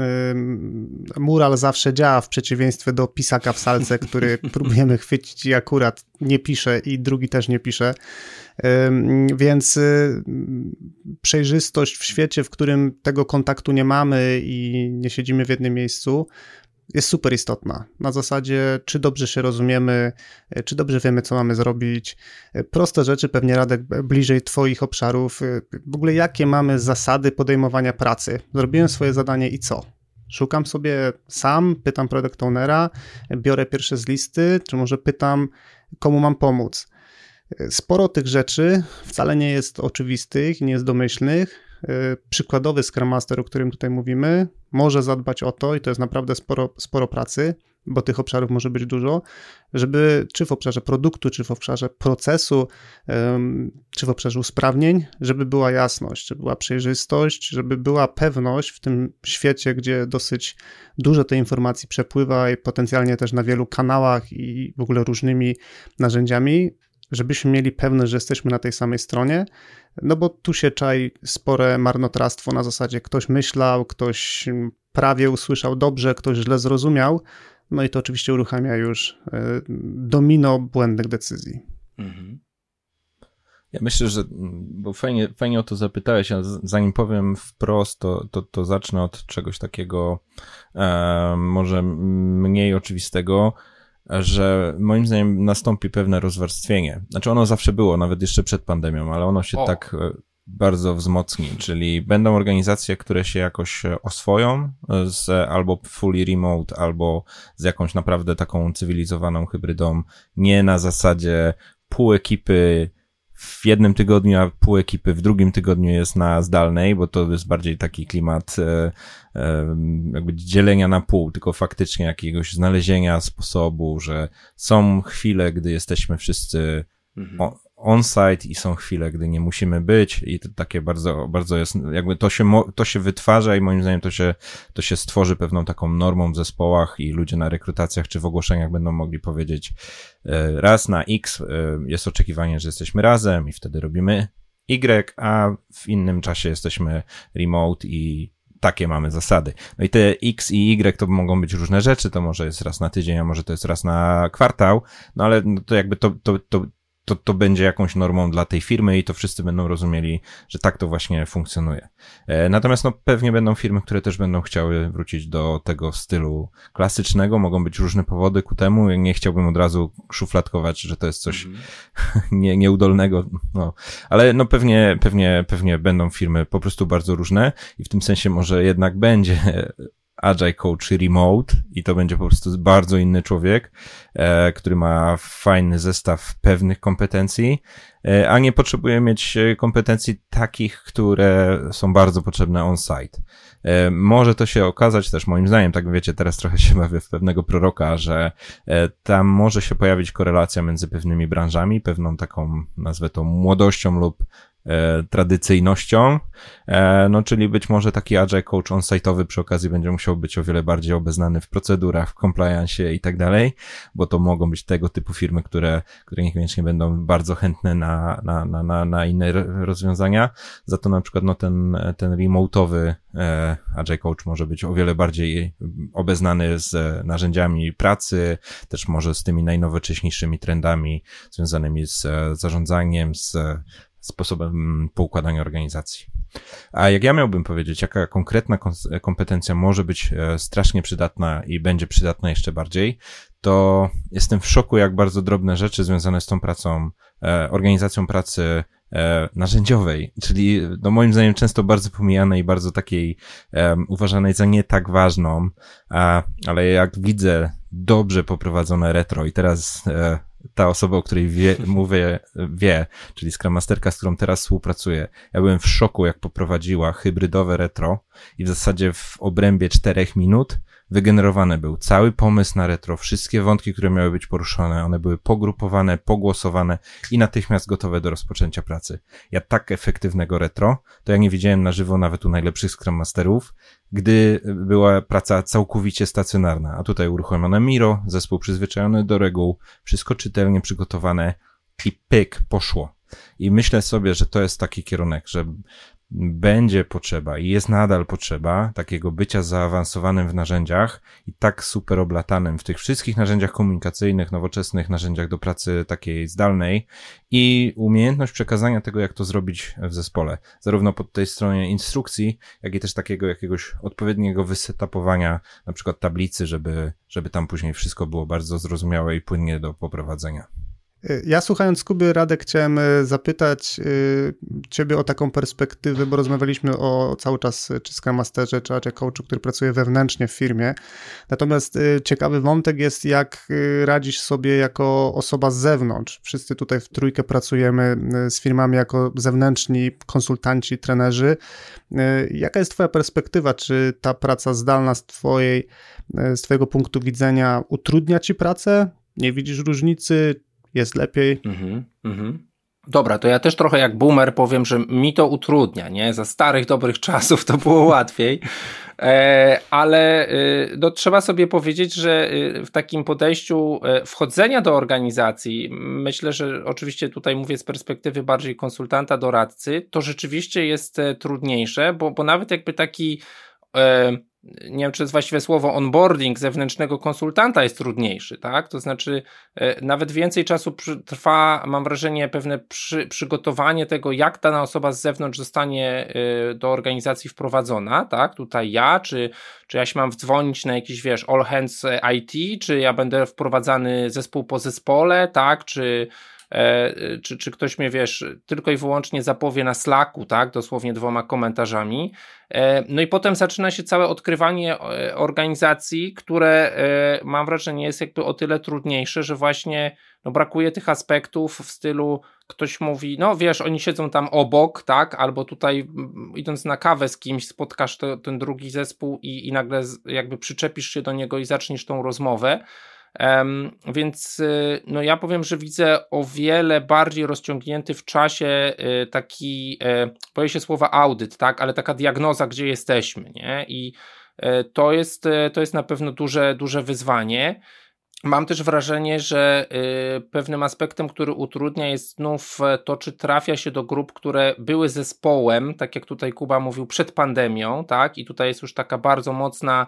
y, mural zawsze działa w przeciwieństwie do pisaka w salce, który próbujemy chwycić i akurat nie pisze i drugi też nie pisze. Y, więc y, przejrzystość w świecie, w którym tego kontaktu nie mamy i nie siedzimy w jednym miejscu, jest super istotna. Na zasadzie, czy dobrze się rozumiemy, czy dobrze wiemy, co mamy zrobić. Proste rzeczy, pewnie Radek, bliżej Twoich obszarów. W ogóle, jakie mamy zasady podejmowania pracy? Zrobiłem swoje zadanie i co? Szukam sobie sam, pytam product ownera, biorę pierwsze z listy, czy może pytam, komu mam pomóc. Sporo tych rzeczy wcale nie jest oczywistych, nie jest domyślnych, przykładowy Scrum Master, o którym tutaj mówimy, może zadbać o to i to jest naprawdę sporo, sporo pracy, bo tych obszarów może być dużo, żeby czy w obszarze produktu, czy w obszarze procesu, czy w obszarze usprawnień, żeby była jasność, żeby była przejrzystość, żeby była pewność w tym świecie, gdzie dosyć dużo tej informacji przepływa i potencjalnie też na wielu kanałach i w ogóle różnymi narzędziami, żebyśmy mieli pewność, że jesteśmy na tej samej stronie, no bo tu się czai spore marnotrawstwo na zasadzie ktoś myślał, ktoś prawie usłyszał dobrze, ktoś źle zrozumiał, no i to oczywiście uruchamia już e, domino błędnych decyzji. Mhm. Ja myślę, że, bo fajnie, fajnie o to zapytałeś, a zanim powiem wprost, to, to, to zacznę od czegoś takiego e, może mniej oczywistego, że moim zdaniem nastąpi pewne rozwarstwienie. Znaczy ono zawsze było, nawet jeszcze przed pandemią, ale ono się o. tak e, bardzo wzmocni, czyli będą organizacje, które się jakoś oswoją z albo fully remote, albo z jakąś naprawdę taką cywilizowaną hybrydą, nie na zasadzie pół ekipy w jednym tygodniu, a pół ekipy w drugim tygodniu jest na zdalnej, bo to jest bardziej taki klimat e, e, jakby dzielenia na pół, tylko faktycznie jakiegoś znalezienia sposobu, że są chwile, gdy jesteśmy wszyscy mhm on-site i są chwile, gdy nie musimy być i to takie bardzo, bardzo jest, jakby to się, to się wytwarza i moim zdaniem to się, to się stworzy pewną taką normą w zespołach i ludzie na rekrutacjach czy w ogłoszeniach będą mogli powiedzieć e, raz na X e, jest oczekiwanie, że jesteśmy razem i wtedy robimy Y, a w innym czasie jesteśmy remote i takie mamy zasady. No i te X i Y to mogą być różne rzeczy, to może jest raz na tydzień, a może to jest raz na kwartał, no ale no to jakby to, to, to, to, to będzie jakąś normą dla tej firmy i to wszyscy będą rozumieli, że tak to właśnie funkcjonuje. E, natomiast no, pewnie będą firmy, które też będą chciały wrócić do tego stylu klasycznego. Mogą być różne powody ku temu. Nie chciałbym od razu szufladkować, że to jest coś mm -hmm. nie, nieudolnego. No. Ale no pewnie, pewnie, pewnie będą firmy po prostu bardzo różne i w tym sensie może jednak będzie Agile Coach Remote i to będzie po prostu bardzo inny człowiek, e, który ma fajny zestaw pewnych kompetencji, e, a nie potrzebuje mieć e, kompetencji takich, które są bardzo potrzebne on-site. E, może to się okazać też moim zdaniem, tak wiecie, teraz trochę się bawię w pewnego proroka, że e, tam może się pojawić korelacja między pewnymi branżami, pewną taką, nazwę to młodością lub e, tradycyjnością, e, no czyli być może taki agile coach on-site'owy przy okazji będzie musiał być o wiele bardziej obeznany w procedurach, w compliance i tak dalej, bo to mogą być tego typu firmy, które, które niekoniecznie będą bardzo chętne na, na, na, na, na inne rozwiązania, za to na przykład no ten, ten remote'owy agile coach może być o wiele bardziej obeznany z narzędziami pracy, też może z tymi najnowocześniejszymi trendami związanymi z e, zarządzaniem, z sposobem poukładania organizacji. A jak ja miałbym powiedzieć, jaka konkretna kompetencja może być e, strasznie przydatna i będzie przydatna jeszcze bardziej, to jestem w szoku, jak bardzo drobne rzeczy związane z tą pracą, e, organizacją pracy e, narzędziowej, czyli no moim zdaniem często bardzo pomijanej i bardzo takiej uważanej za nie tak ważną, ale jak widzę dobrze poprowadzone retro i teraz ta osoba, o której wie, mówię, wie, czyli Scrum Masterka, z którą teraz współpracuję. Ja byłem w szoku, jak poprowadziła hybrydowe retro i w zasadzie w obrębie czterech minut wygenerowany był cały pomysł na retro, wszystkie wątki, które miały być poruszone, one były pogrupowane, pogłosowane i natychmiast gotowe do rozpoczęcia pracy. Ja tak efektywnego retro, to ja nie widziałem na żywo nawet u najlepszych Scrum Masterów, gdy była praca całkowicie stacjonarna, a tutaj uruchomione Miro, zespół przyzwyczajony do reguł, wszystko czytelnie przygotowane i pyk, poszło. I myślę sobie, że to jest taki kierunek, że będzie potrzeba i jest nadal potrzeba takiego bycia zaawansowanym w narzędziach i tak super oblatanym w tych wszystkich narzędziach komunikacyjnych, nowoczesnych narzędziach do pracy takiej zdalnej i umiejętność przekazania tego, jak to zrobić w zespole. Zarówno po tej stronie instrukcji, jak i też takiego jakiegoś odpowiedniego wysetapowania, na przykład tablicy, żeby, żeby tam później wszystko było bardzo zrozumiałe i płynnie do poprowadzenia. Ja słuchając Kuby, Radek, chciałem e, zapytać y, ciebie o taką perspektywę, bo rozmawialiśmy o cały czas czy Scrum Masterze, czy Agile Coachu, który pracuje wewnętrznie w firmie. Natomiast y, ciekawy wątek jest, jak y, radzisz sobie jako osoba z zewnątrz. Wszyscy tutaj w trójkę pracujemy z firmami jako zewnętrzni konsultanci, trenerzy. Jaka jest twoja perspektywa? Czy ta praca zdalna z twojej, z twojego punktu widzenia utrudnia ci pracę? Nie widzisz różnicy? Jest lepiej. Mhm, mhm. Dobra, to ja też trochę jak boomer powiem, że mi to utrudnia, nie? Za starych, dobrych czasów to było łatwiej, e, ale e, no, trzeba sobie powiedzieć, że e, w takim podejściu wchodzenia do organizacji, myślę, że oczywiście tutaj mówię z perspektywy bardziej konsultanta, doradcy, to rzeczywiście jest trudniejsze, bo, bo nawet jakby taki nie wiem, czy jest właściwe słowo, onboarding zewnętrznego konsultanta jest trudniejszy, tak? To znaczy, e, nawet więcej czasu trwa, mam wrażenie, pewne przy, przygotowanie tego, jak dana osoba z zewnątrz zostanie e, do organizacji wprowadzona, tak? Tutaj ja, czy, czy ja się mam wdzwonić na jakiś, wiesz, all hands IT, czy ja będę wprowadzany zespół po zespole, tak? Czy E, czy, czy ktoś mnie, wiesz, tylko i wyłącznie zapowie na Slacku, tak, dosłownie dwoma komentarzami. E, no i potem zaczyna się całe odkrywanie e, organizacji, które mam wrażenie jest jakby o tyle trudniejsze, że właśnie no, brakuje tych aspektów w stylu ktoś mówi, no wiesz, oni siedzą tam obok, tak, albo tutaj idąc na kawę z kimś spotkasz to, ten drugi zespół i, i nagle jakby przyczepisz się do niego i zaczniesz tą rozmowę. Więc y, no ja powiem, że widzę o wiele bardziej rozciągnięty w czasie y, taki, y, boję się słowa audyt, tak, ale taka diagnoza, gdzie jesteśmy, nie? I to jest, to jest na pewno duże, duże wyzwanie. Mam też wrażenie, że pewnym aspektem, który utrudnia, jest znów to, czy trafia się do grup, które były zespołem, tak jak tutaj Kuba mówił, przed pandemią, tak? I tutaj jest już taka bardzo mocna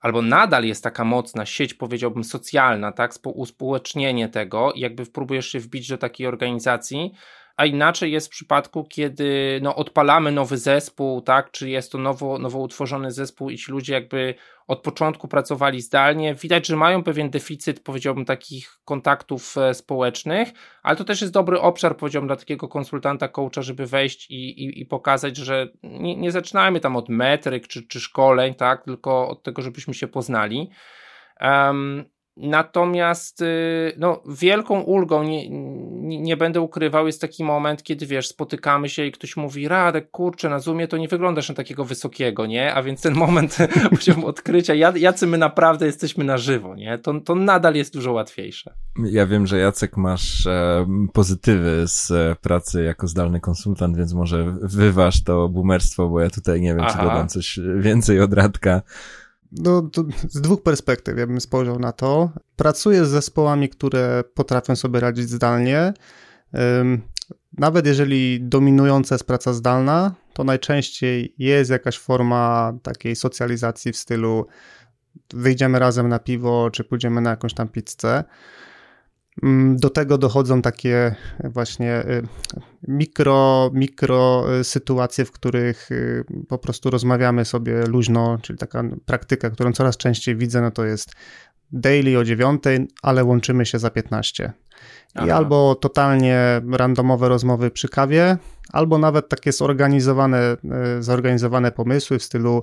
albo nadal jest taka mocna sieć, powiedziałbym, socjalna, tak, uspołecznienie tego jakby próbujesz się wbić do takiej organizacji, a inaczej jest w przypadku, kiedy no, odpalamy nowy zespół, tak, czy jest to nowo, nowo utworzony zespół i ci ludzie jakby od początku pracowali zdalnie. Widać, że mają pewien deficyt, powiedziałbym, takich kontaktów e, społecznych, ale to też jest dobry obszar, powiedziałbym, dla takiego konsultanta, coacha, żeby wejść i, i, i pokazać, że nie, nie zaczynajmy tam od metryk czy, czy szkoleń, tak, tylko od tego, żebyśmy się poznali. Um, Natomiast y, no, wielką ulgą, nie, nie, będę ukrywał, jest taki moment, kiedy wiesz, spotykamy się i ktoś mówi, Radek, kurczę, na Zoomie to nie wyglądasz na takiego wysokiego, nie? A więc ten moment poziom odkrycia, jacy my naprawdę jesteśmy na żywo, nie? To, to nadal jest dużo łatwiejsze. Ja wiem, że Jacek masz e, pozytywy z e, pracy jako zdalny konsultant, więc może wyważ to boomerstwo, bo ja tutaj nie wiem, Aha. czy dodam coś więcej od Radka. No, z dwóch perspektyw ja bym spojrzał na to. Pracuję z zespołami, które potrafią sobie radzić zdalnie. Nawet jeżeli dominująca jest praca zdalna, to najczęściej jest jakaś forma takiej socjalizacji w stylu wyjdziemy razem na piwo, czy pójdziemy na jakąś tam pizzę. Mm, do tego dochodzą takie właśnie y, mikro, mikro y, sytuacje, w których po prostu rozmawiamy sobie luźno, czyli taka praktyka, którą coraz częściej widzę, no to jest daily o 9, ale łączymy się za 15. Aha. I albo totalnie randomowe rozmowy przy kawie, albo nawet takie zorganizowane, zorganizowane pomysły w stylu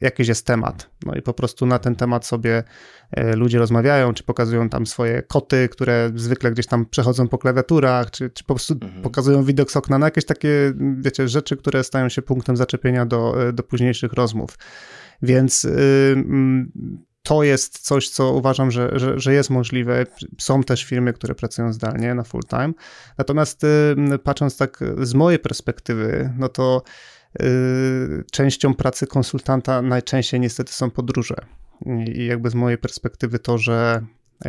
jakiś jest temat. No i po prostu na ten temat sobie e, ludzie rozmawiają, czy pokazują tam swoje koty, które zwykle gdzieś tam przechodzą po klawiaturach, czy, czy po prostu mhm. pokazują widok z okna, no jakieś takie, wiecie, rzeczy, które stają się punktem zaczepienia do, e, do późniejszych rozmów. Więc yy, to jest coś, co uważam, że, że, że, jest możliwe. Są też firmy, które pracują zdalnie na full time. Natomiast yy, patrząc tak z mojej perspektywy, no to Y, częścią pracy konsultanta najczęściej niestety są podróże. I jakby z mojej perspektywy to, że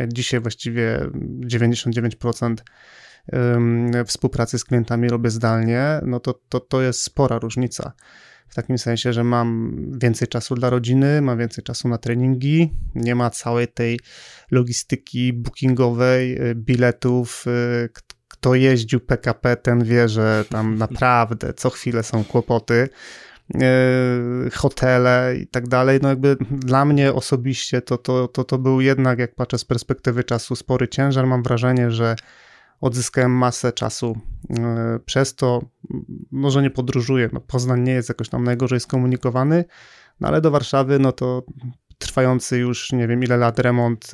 dzisiaj właściwie 99% współpracy z klientami robię zdalnie, no to, to, to jest spora różnica. W takim sensie, że mam więcej czasu dla rodziny, mam więcej czasu na treningi, nie ma całej tej logistyki bookingowej, y, biletów, y, kto jeździł PKP, ten wie, że tam naprawdę co chwilę są kłopoty e, hotele i tak dalej. No jakby dla mnie osobiście to, to, to, to był jednak, jak patrzę z perspektywy czasu, spory ciężar. Mam wrażenie, że odzyskałem masę czasu przez to. Może nie podróżuję, no Poznań nie jest jakoś tam najgorzej skomunikowany, no ale do Warszawy, no to trwający już nie wiem ile lat remont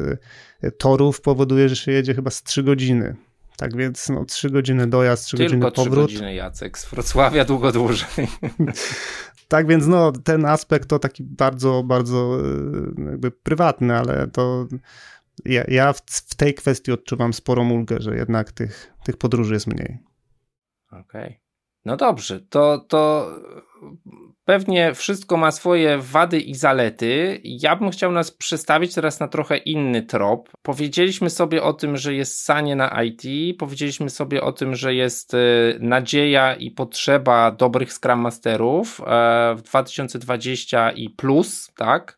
torów powoduje, że się jedzie chyba z 3 godziny. Tak więc no, 3 godziny dojazd, 3 Tylko godziny powrót. 3 godziny Jacek, z Wrocławia długo dłużej. tak więc no, ten aspekt to taki bardzo, bardzo e, jakby prywatny, ale to ja, ja w, w tej kwestii odczuwam sporą ulgę, że jednak tych, tych podróży jest mniej. Okej. Okay. No dobrze, to, to pewnie wszystko ma swoje wady i zalety. Ja bym chciał nas przestawić teraz na trochę inny trop. Powiedzieliśmy sobie o tym, że jest sanie na IT, powiedzieliśmy sobie o tym, że jest e, nadzieja i potrzeba dobrych Scrum Masterów e, w 2020 i plus, tak?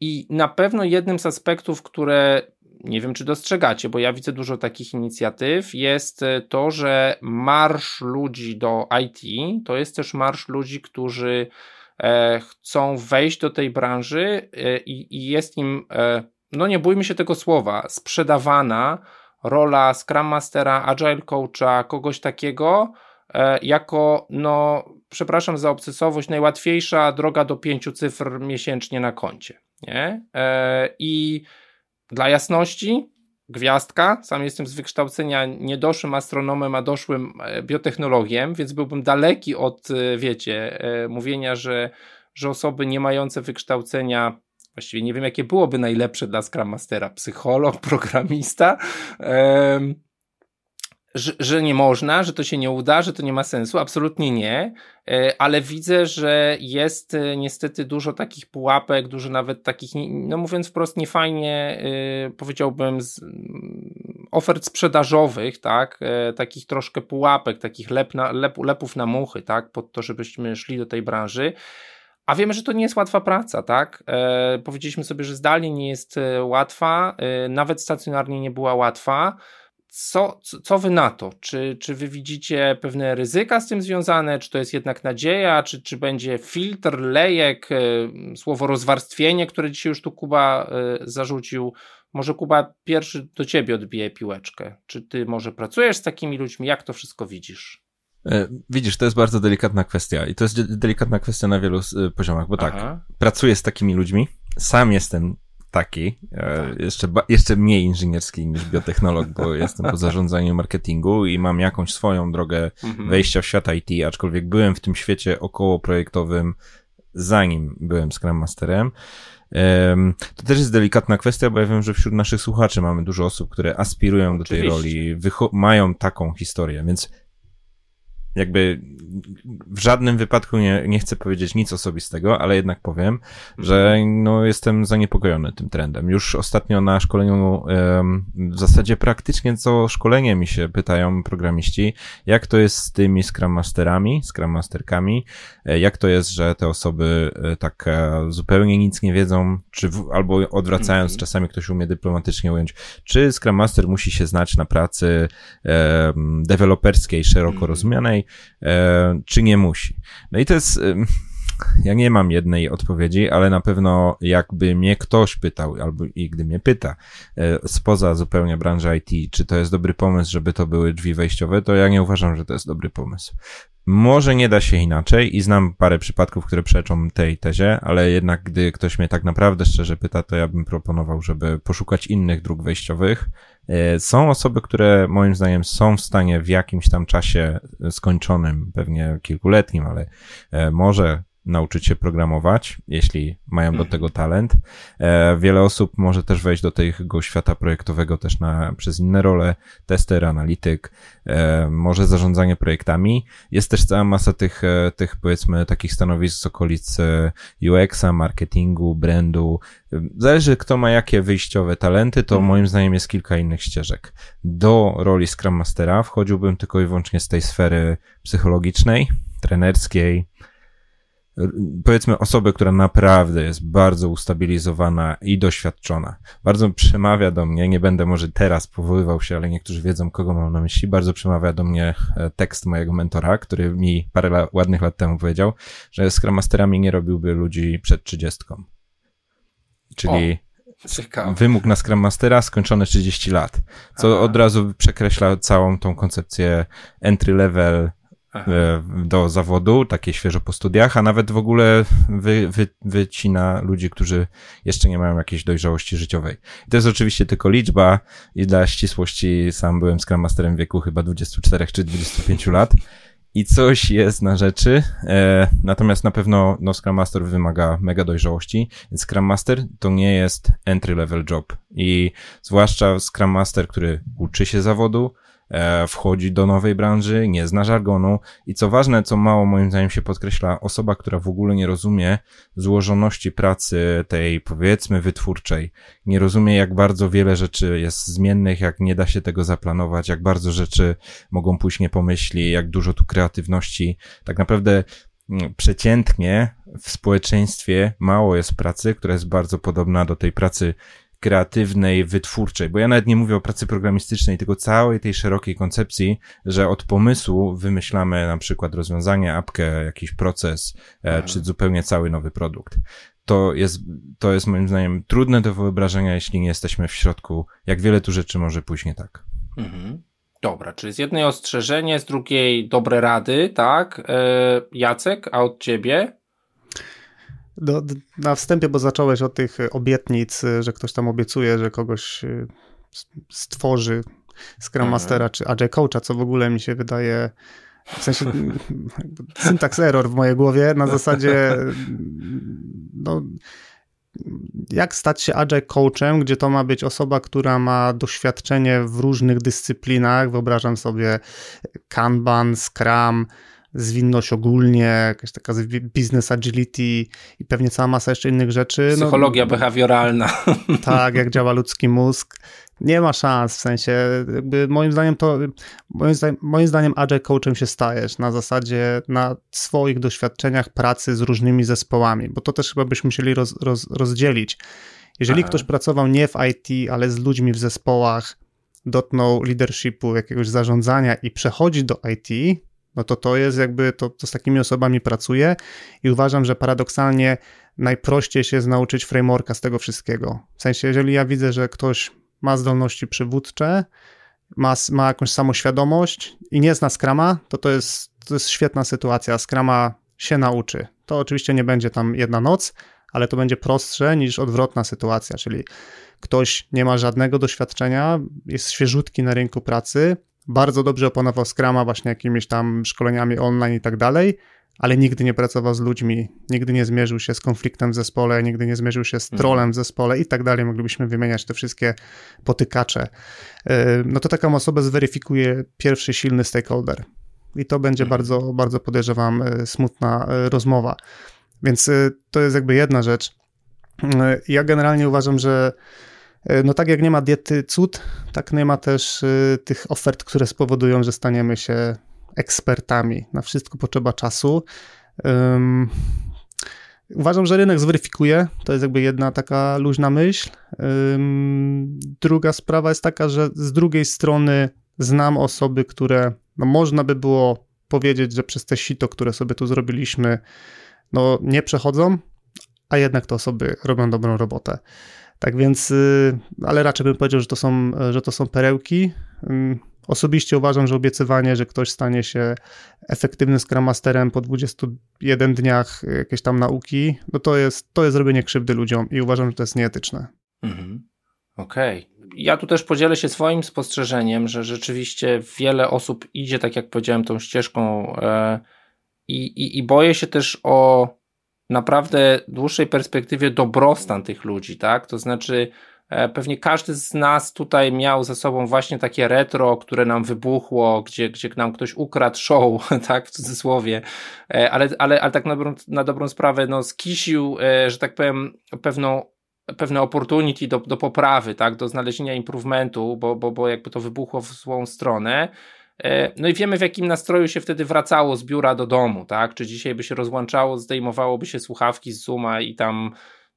I na pewno jednym z aspektów, które nie wiem, czy dostrzegacie, bo ja widzę dużo takich inicjatyw, jest e, to, że marsz ludzi do IT to jest też marsz ludzi, którzy e, chcą wejść do tej branży e, i, jest im, no nie bójmy się tego słowa, sprzedawana rola Scrum Mastera, Agile Coacha, kogoś takiego, jako, no, przepraszam za obcesowość, najłatwiejsza droga do pięciu cyfr miesięcznie na koncie. Nie? I dla jasności, gwiazdka. Sam jestem z wykształcenia niedoszłym astronomem, a doszłym e, biotechnologiem, więc byłbym daleki od, e, wiecie, e, mówienia, że, że osoby nie mające wykształcenia właściwie nie wiem, jakie byłoby najlepsze dla Scrum Mastera, psycholog, programista, że, że, nie można, że to się nie uda, że to nie ma sensu. Absolutnie nie, e, ale widzę, że jest e, niestety dużo takich pułapek, dużo nawet takich, no mówiąc wprost, niefajnie, e, powiedziałbym, mm, ofert sprzedażowych, tak, takich troszkę pułapek, takich lep na, lep, lepów na muchy, tak, pod to, żebyśmy szli do tej branży. A wiemy, że to nie jest łatwa praca, tak? Powiedzieliśmy sobie, że zdalnie nie jest łatwa, nawet stacjonarnie nie była łatwa. Co, co wy na to? Czy, czy wy widzicie pewne ryzyka z tym związane? Czy to jest jednak nadzieja? Czy, czy będzie filtr, lejek, e, słowo rozwarstwienie, które dzisiaj już tu Kuba e, zarzucił? Może Kuba pierwszy do ciebie odbije piłeczkę. Czy ty może pracujesz z takimi ludźmi? Jak to wszystko widzisz? E, widzisz, to jest bardzo delikatna kwestia i to jest delikatna kwestia na wielu poziomach, bo tak, Aha. tak, pracuję z takimi ludźmi, sam jestem taki, e, tak. jeszcze, jeszcze mniej inżynierski niż biotechnolog, bo jestem po zarządzaniu marketingu i mam jakąś swoją drogę mhm. wejścia w świat IT, aczkolwiek byłem w tym świecie około projektowym zanim byłem Scrum Masterem. To też jest delikatna kwestia, bo ja wiem, że wśród naszych słuchaczy mamy dużo osób, które aspirują do tej roli, mają taką historię, więc jakby w żadnym wypadku nie, nie chcę powiedzieć nic osobistego, ale jednak powiem, że no, jestem zaniepokojony tym trendem. Już ostatnio na szkoleniu, w zasadzie praktycznie co szkolenie mi się pytają programiści, jak to jest z tymi Scrum Masterami, Scrum Masterkami, e, jak to jest, że te osoby e, tak e, zupełnie nic nie wiedzą, czy w, albo odwracając, mm -hmm. czasami ktoś umie dyplomatycznie ująć, czy Scrum Master musi się znać na pracy deweloperskiej, szeroko mm -hmm. rozumianej, e, czy nie musi. No i to jest, ja nie mam jednej odpowiedzi, ale na pewno jakby mnie ktoś pytał, albo i gdy mnie pyta e, spoza zupełnie branży IT, czy to jest dobry pomysł, żeby to były drzwi wejściowe, to ja nie uważam, że to jest dobry pomysł. Może nie da się inaczej i znam parę przypadków, które przeczą tej tezie, ale jednak gdy ktoś mnie tak naprawdę szczerze pyta, to ja bym proponował, żeby poszukać innych dróg wejściowych. E, są osoby, które moim zdaniem są w stanie w jakimś tam czasie skończonym, pewnie kilkuletnim, ale e, może nauczyć się programować, jeśli mają do mhm. tego talent. E, wiele osób może też wejść do tego świata projektowego też na, przez inne role, tester, analityk, e, może zarządzanie projektami. Jest też cała masa tych, e, tych powiedzmy takich stanowisk z okolic UX-a, marketingu, brandu. Zależy kto ma jakie wyjściowe talenty, to mhm. moim zdaniem jest kilka innych ścieżek. Do roli Scrum Mastera wchodziłbym tylko i wyłącznie z tej sfery psychologicznej, trenerskiej, powiedzmy osobę, która naprawdę jest bardzo ustabilizowana i doświadczona. Bardzo przemawia do mnie, nie będę może teraz powoływał się, ale niektórzy wiedzą, kogo mam na myśli, bardzo przemawia do mnie e, tekst mojego mentora, który mi parę la ładnych lat temu powiedział, że Scrum Masterami nie robiłby ludzi przed trzydziestką. Czyli Ciekawe. Wymóg na Scrum Mastera skończone 30 lat, co Aha. od razu przekreśla całą tą koncepcję entry level E, do zawodu, takie świeżo po studiach, a nawet w ogóle wy, wy, wycina ludzi, którzy jeszcze nie mają jakiejś dojrzałości życiowej. I to jest oczywiście tylko liczba i dla ścisłości sam byłem Scrum Masterem w wieku chyba 24 czy 25 lat. I coś jest na rzeczy, e, natomiast na pewno no, Scrum Master wymaga mega dojrzałości, więc Scrum Master to nie jest entry level job. I zwłaszcza Scrum Master, który uczy się zawodu, wchodzi do nowej branży, nie zna żargonu. I co ważne, co mało moim zdaniem się podkreśla, osoba, która w ogóle nie rozumie złożoności pracy tej powiedzmy wytwórczej, nie rozumie jak bardzo wiele rzeczy jest zmiennych, jak nie da się tego zaplanować, jak bardzo rzeczy mogą pójść nie pomyśli, jak dużo tu kreatywności, tak naprawdę mm, przeciętnie w społeczeństwie mało jest pracy, która jest bardzo podobna do tej pracy kreatywnej, wytwórczej, bo ja nawet nie mówię o pracy programistycznej, tylko całej tej szerokiej koncepcji, że od pomysłu wymyślamy na przykład rozwiązanie, apkę, jakiś proces, e, mhm. czy zupełnie cały nowy produkt. To jest, to jest moim zdaniem trudne do wyobrażenia, jeśli nie jesteśmy w środku, jak wiele tu rzeczy może pójść nie tak. Mhm. Dobra, czyli z jednej ostrzeżenie, z drugiej dobre rady, tak? E, Jacek, a od ciebie? Do, do, na wstępie, bo zacząłeś od tych obietnic, że ktoś tam obiecuje, że kogoś y, stworzy Scrum mhm. Mastera czy Agile Coacha, co w ogóle mi się wydaje w sensie syntax error w mojej głowie na zasadzie no, jak stać się agile coachem, gdzie to ma być osoba, która ma doświadczenie w różnych dyscyplinach, wyobrażam sobie Kanban, Scrum, zwinność ogólnie, jakaś taka business agility i pewnie cała masa jeszcze innych rzeczy. No, Psychologia no, behawioralna. Tak, jak działa ludzki mózg. Nie ma szans, w sensie moim zdaniem to, moim zdaniem, moim zdaniem agile coachem się stajesz na zasadzie na swoich doświadczeniach pracy z różnymi zespołami, bo to też chyba byśmy musieli roz, roz, rozdzielić. Jeżeli Aha. ktoś pracował nie w IT, ale z ludźmi w zespołach, dotknął leadershipu, jakiegoś zarządzania i przechodzi do IT, no to to jest jakby, to, to z takimi osobami pracuję i uważam, że paradoksalnie najprościej się jest nauczyć frameworka z tego wszystkiego. W sensie, jeżeli ja widzę, że ktoś ma zdolności przywódcze, ma, ma jakąś samoświadomość i nie zna Scrama, to to jest, to jest świetna sytuacja. Scrama się nauczy. To oczywiście nie będzie tam jedna noc, ale to będzie prostsze niż odwrotna sytuacja, czyli ktoś nie ma żadnego doświadczenia, jest świeżutki na rynku pracy, bardzo dobrze opanował Scrama właśnie jakimiś tam szkoleniami online i tak dalej, ale nigdy nie pracował z ludźmi, nigdy nie zmierzył się z konfliktem w zespole, nigdy nie zmierzył się z mhm. trolem w zespole i tak dalej. Moglibyśmy wymieniać te wszystkie potykacze. E, no to taką osobę zweryfikuje pierwszy silny stakeholder. I to będzie mhm. bardzo, bardzo podejrzewam e, smutna e, rozmowa. Więc to jest jakby jedna rzecz. Ja generalnie uważam, że no tak jak nie ma diety cud, tak nie ma też y, tych ofert, które spowodują, że staniemy się ekspertami. Na wszystko potrzeba czasu. Um, uważam, że rynek zweryfikuje. To jest jakby jedna taka luźna myśl. Um, druga sprawa jest taka, że z drugiej strony znam osoby, które no można by było powiedzieć, że przez te sito, które sobie tu zrobiliśmy, no nie przechodzą, a jednak te osoby robią dobrą robotę. Tak więc, y, ale raczej bym powiedział, że to są, że to są perełki. Osobiście uważam, że obiecywanie, że ktoś stanie się efektywnym Scrum po 21 dniach jakiejś tam nauki, no to jest, to jest robienie krzywdy ludziom i uważam, że to jest nieetyczne. Mhm. Okej. Okay. Ja tu też podzielę się swoim spostrzeżeniem, że rzeczywiście wiele osób idzie, tak jak powiedziałem, tą ścieżką e, i, i boję się też o naprawdę dłuższej perspektywie dobrostan tych ludzi, tak? To znaczy, e, pewnie każdy z nas tutaj miał ze sobą właśnie takie retro, które nam wybuchło, gdzie, gdzie nam ktoś ukradł show, tak, w cudzysłowie, e, ale, ale, ale tak na dobrą, na dobrą sprawę, no, skisił, e, że tak powiem, pewną pewne opportunity do, do poprawy, tak, do znalezienia improvementu, bo, bo, bo jakby to wybuchło w złą stronę, no i wiemy, w jakim nastroju się wtedy wracało z biura do domu, tak? Czy dzisiaj by się rozłączało, zdejmowałoby się słuchawki z Zooma i tam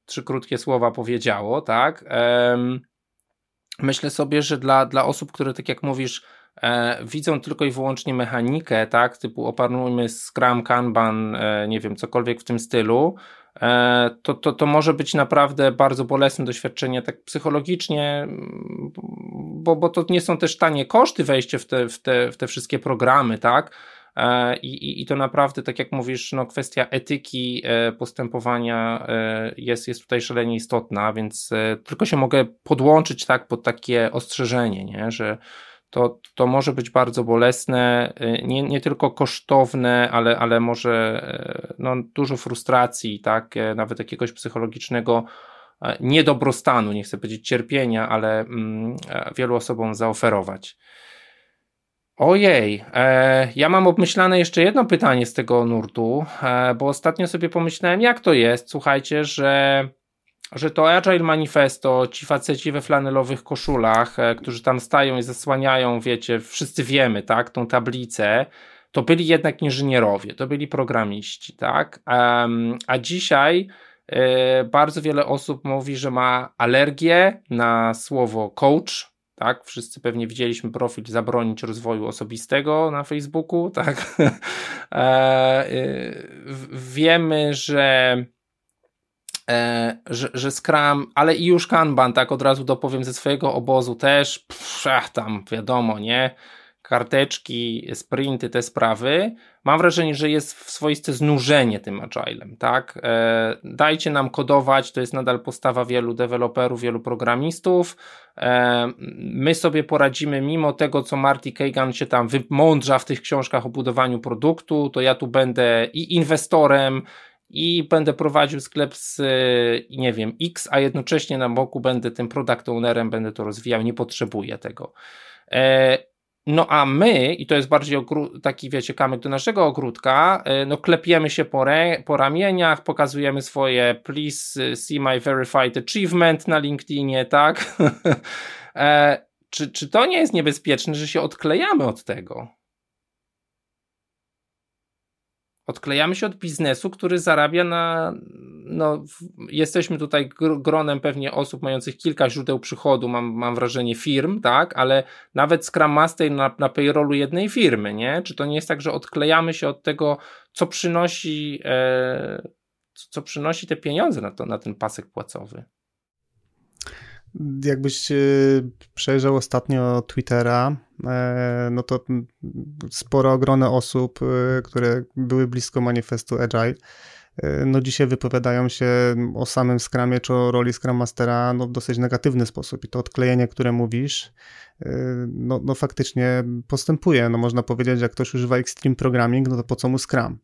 trzy krótkie słowa powiedziało, tak? Myślę sobie, że dla, dla osób, które, tak jak mówisz, e, widzą tylko i wyłącznie mechanikę, tak? Typu opanujmy Scrum, Kanban, e, nie wiem, cokolwiek w tym stylu, e, to, to, to może być naprawdę bardzo bolesne doświadczenie tak psychologicznie, bo, bo to nie są też tanie koszty wejście w te, w te, w te wszystkie programy, tak? E, I, I to naprawdę, tak jak mówisz, no, kwestia etyki e, postępowania e, jest, jest tutaj szalenie istotna, więc tylko się mogę podłączyć tak pod takie ostrzeżenie, nie? że to, to może być bardzo bolesne, nie, nie tylko kosztowne, ale, ale może no, dużo frustracji, tak? nawet jakiegoś psychologicznego niedobrostanu, nie chcę powiedzieć cierpienia, ale mm, wielu osobom zaoferować. Ojej, e, ja mam obmyślane jeszcze jedno pytanie z tego nurtu, e, bo ostatnio sobie pomyślałem, jak to jest, słuchajcie, że, że to Agile Manifesto, ci faceci we flanelowych koszulach, e, którzy tam stają i zasłaniają, wiecie, wszyscy wiemy, tak, tą tablicę, to byli jednak inżynierowie, to byli programiści, tak, a dzisiaj e, bardzo wiele osób mówi, że ma alergię na słowo coach, tak? Wszyscy pewnie widzieliśmy profil zabronić rozwoju osobistego na Facebooku, tak? e, y, wiemy, że, e, że, że Scrum, ale i już Kanban, tak od razu dopowiem ze swojego obozu też, pff, tam wiadomo, nie? karteczki, sprinty, te sprawy, mam wrażenie, że jest swoiste znużenie tym agilem, tak? E, dajcie nam kodować, to jest nadal postawa wielu deweloperów, wielu programistów. E, my sobie poradzimy, mimo tego, co Marty Kagan się tam wymądrza w tych książkach o budowaniu produktu, to ja tu będę i inwestorem, i będę prowadził sklep z, nie wiem, X, a jednocześnie na boku będę tym product ownerem, będę to rozwijał, nie potrzebuję tego. E, no a my, i to jest bardziej taki, wiecie, kamyk do naszego ogródka, e, no klepiemy się po, po ramieniach, pokazujemy swoje please e, see my verified achievement na LinkedInie, tak? e, czy, czy to nie jest niebezpieczne, że się odklejamy od tego? Odklejamy się od biznesu, który zarabia na. No, jesteśmy tutaj gronem pewnie osób mających kilka źródeł przychodu, mam, mam wrażenie, firm, tak, ale nawet Scrum Master na, na payrollu jednej firmy, nie? Czy to nie jest tak, że odklejamy się od tego, co przynosi, e, co przynosi te pieniądze na, to, na ten pasek płacowy? Jakbyś przejrzał ostatnio Twittera, e, no to sporo grono osób, e, które były blisko manifestu Agile, e, no dzisiaj wypowiadają się o samym Scrumie czy o roli Scrum Mastera no w dosyć negatywny sposób i to odklejenie, które mówisz, no, no faktycznie postępuje. No można powiedzieć, jak ktoś używa Extreme Programming, no to po co mu Scrum?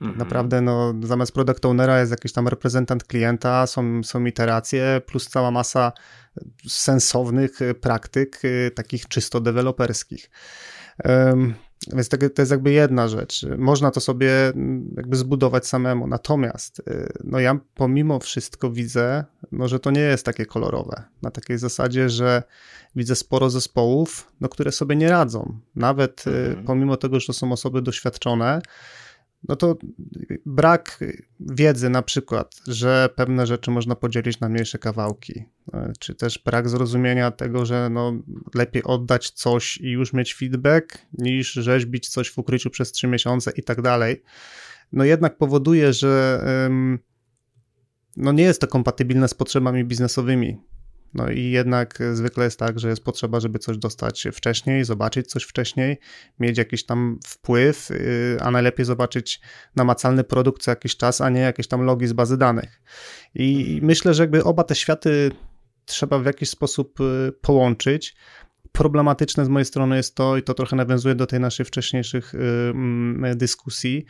Mhm. Naprawdę, no, zamiast product ownera jest jakiś tam reprezentant klienta, są, są iteracje, plus cała masa sensownych praktyk, y, takich czysto deweloperskich. Um, więc to, to jest jakby jedna rzecz. Można to sobie jakby zbudować samemu. Natomiast y, no ja pomimo wszystko widzę, no, że to nie jest takie kolorowe. Na takiej zasadzie, że widzę sporo zespołów, no, które sobie nie radzą. Nawet y, mhm. pomimo tego, że to są osoby doświadczone, no to brak wiedzy na przykład, że pewne rzeczy można podzielić na mniejsze kawałki, e, czy też brak zrozumienia tego, że no lepiej oddać coś i już mieć feedback, niż rzeźbić coś w ukryciu przez trzy miesiące i tak dalej, no jednak powoduje, że no nie jest to kompatybilne z potrzebami biznesowymi no i jednak zwykle jest tak, że jest potrzeba, żeby coś dostać wcześniej, zobaczyć coś wcześniej, mieć jakiś tam wpływ, y, a najlepiej zobaczyć namacalny produkt co jakiś czas, a nie jakieś tam logi z bazy danych. I myślę, że jakby oba te światy trzeba w jakiś sposób y, połączyć. Problematyczne z mojej strony jest to, i to trochę nawiązuje do tej naszych wcześniejszych y, mm, dyskusji,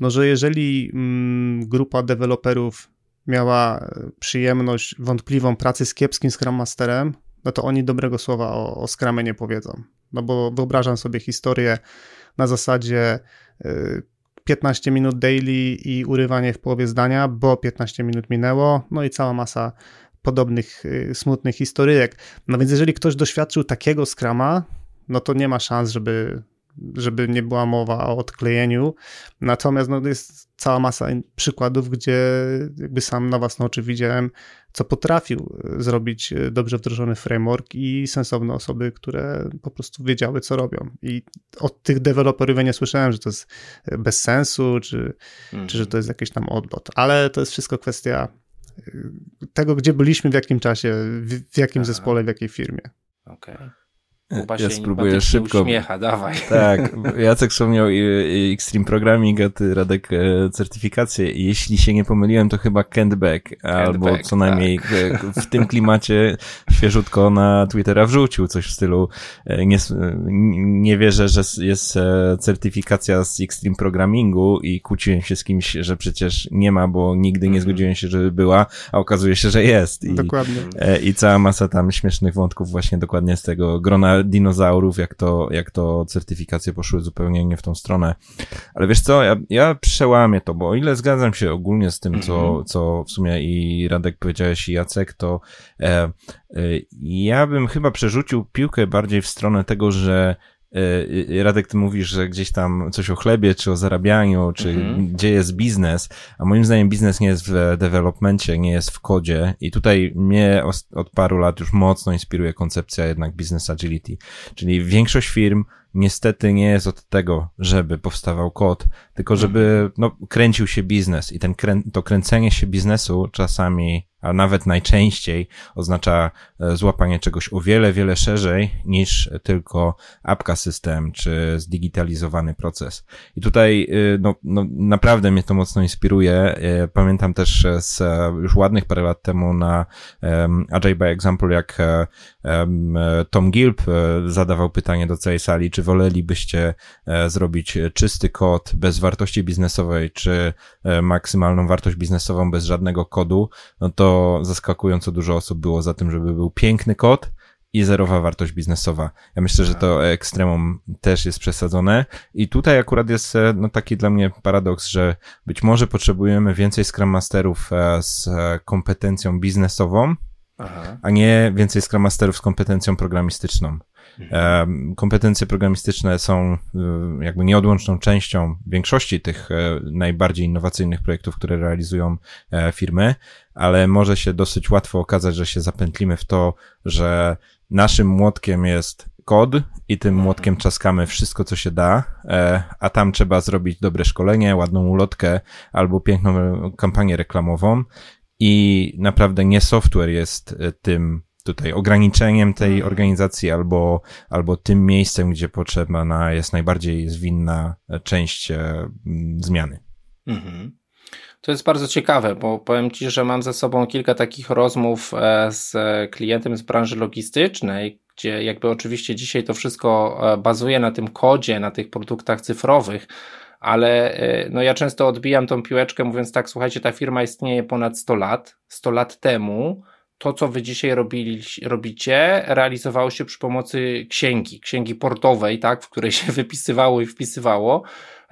no że jeżeli mm, grupa deweloperów miała e, przyjemność wątpliwą pracy z kiepskim Scrum Masterem, no to oni dobrego słowa o, o Scrumie nie powiedzą. No bo wyobrażam sobie historię na zasadzie 15 e, minut daily i urywanie w połowie zdania, bo 15 minut minęło, no i cała masa podobnych e, smutnych historyjek. No więc jeżeli ktoś doświadczył takiego Scrama, no to nie ma szans, żeby żeby nie była mowa o odklejeniu. Natomiast no, jest cała masa przykładów, gdzie jakby sam na własne oczy widziałem, co potrafił zrobić dobrze wdrożony framework i sensowne osoby, które po prostu wiedziały, co robią. I od tych deweloperów ja nie słyszałem, że to jest bez sensu, czy, mm. czy że to jest jakiś tam odbot, ale to jest wszystko kwestia tego, gdzie byliśmy, w jakim czasie, w, w jakim Aha. zespole, w jakiej firmie. Okej. Okay. Kuba ja spróbuję szybko. Uśmiecha, dawaj. Tak, Jacek wspomniał Extreme Programming, a ty Radek e, certyfikację. Jeśli się nie pomyliłem, to chyba Kentback, albo co najmniej tak. E, w tym klimacie świeżutko na Twittera wrzucił coś w stylu e, nie, nie wierzę, że jest certyfikacja z Extreme Programmingu i kłóciłem się z kimś, że przecież nie ma, bo nigdy nie mhm. zgodziłem się, żeby była, a okazuje się, że jest. I, dokładnie. I cała masa tam śmiesznych wątków właśnie dokładnie z tego grona dinozaurów, jak to, jak to certyfikacje poszły zupełnie nie w tą stronę. Ale wiesz co, ja, ja przełamię to, bo o ile zgadzam się ogólnie z tym, co, mhm. co w sumie i Radek powiedziałeś i Jacek, to e, e, ja bym chyba przerzucił piłkę bardziej w stronę tego, że Radek, ty mówisz, że gdzieś tam coś o chlebie, czy o zarabianiu, czy mhm. gdzie jest biznes, a moim zdaniem biznes nie jest w developmencie, nie jest w kodzie i tutaj mnie od paru lat już mocno inspiruje koncepcja jednak business agility, czyli większość firm niestety nie jest od tego, żeby powstawał kod, tylko żeby mhm. no, kręcił się biznes i ten krę to kręcenie się biznesu czasami a nawet najczęściej oznacza e, złapanie czegoś o wiele, wiele szerzej niż tylko apka system czy zdigitalizowany proces. I tutaj e, no, no, naprawdę mnie to mocno inspiruje. E, pamiętam też z już ładnych parę lat temu na Agile by Example, jak Tom Gilp zadawał pytanie do całej sali, czy wolelibyście zrobić czysty kod bez wartości biznesowej, czy maksymalną wartość biznesową bez żadnego kodu, no to zaskakująco dużo osób było za tym, żeby był piękny kod i zerowa wartość biznesowa. Ja myślę, że to ekstremum też jest przesadzone i tutaj akurat jest e, no, taki dla mnie paradoks, że być może potrzebujemy więcej Scrum Masterów e, z e, kompetencją biznesową, Aha. a nie więcej Scrum Masterów z kompetencją programistyczną. Kompetencje programistyczne są y, jakby nieodłączną częścią większości tych e, najbardziej innowacyjnych projektów, które realizują e, firmy, ale może się dosyć łatwo okazać, że się zapętlimy w to, że naszym młotkiem jest kod i tym mhm. młotkiem czaskamy wszystko, co się da, e, a tam trzeba zrobić dobre szkolenie, ładną ulotkę albo piękną kampanię reklamową i naprawdę nie software jest tym tutaj ograniczeniem tej mhm. organizacji albo, albo tym miejscem, gdzie potrzebna jest najbardziej zwinna część e, zmiany. Mhm. To jest bardzo ciekawe, bo powiem Ci, że mam ze sobą kilka takich rozmów e, z klientem z branży logistycznej, gdzie jakby oczywiście dzisiaj to wszystko e, bazuje na tym kodzie, na tych produktach cyfrowych, ale no ja często odbijam tą piłeczkę mówiąc tak, słuchajcie, ta firma istnieje ponad 100 lat. 100 lat temu to, co wy dzisiaj robili, robicie, realizowało się przy pomocy księgi, księgi portowej, tak, w której się wypisywało i wpisywało.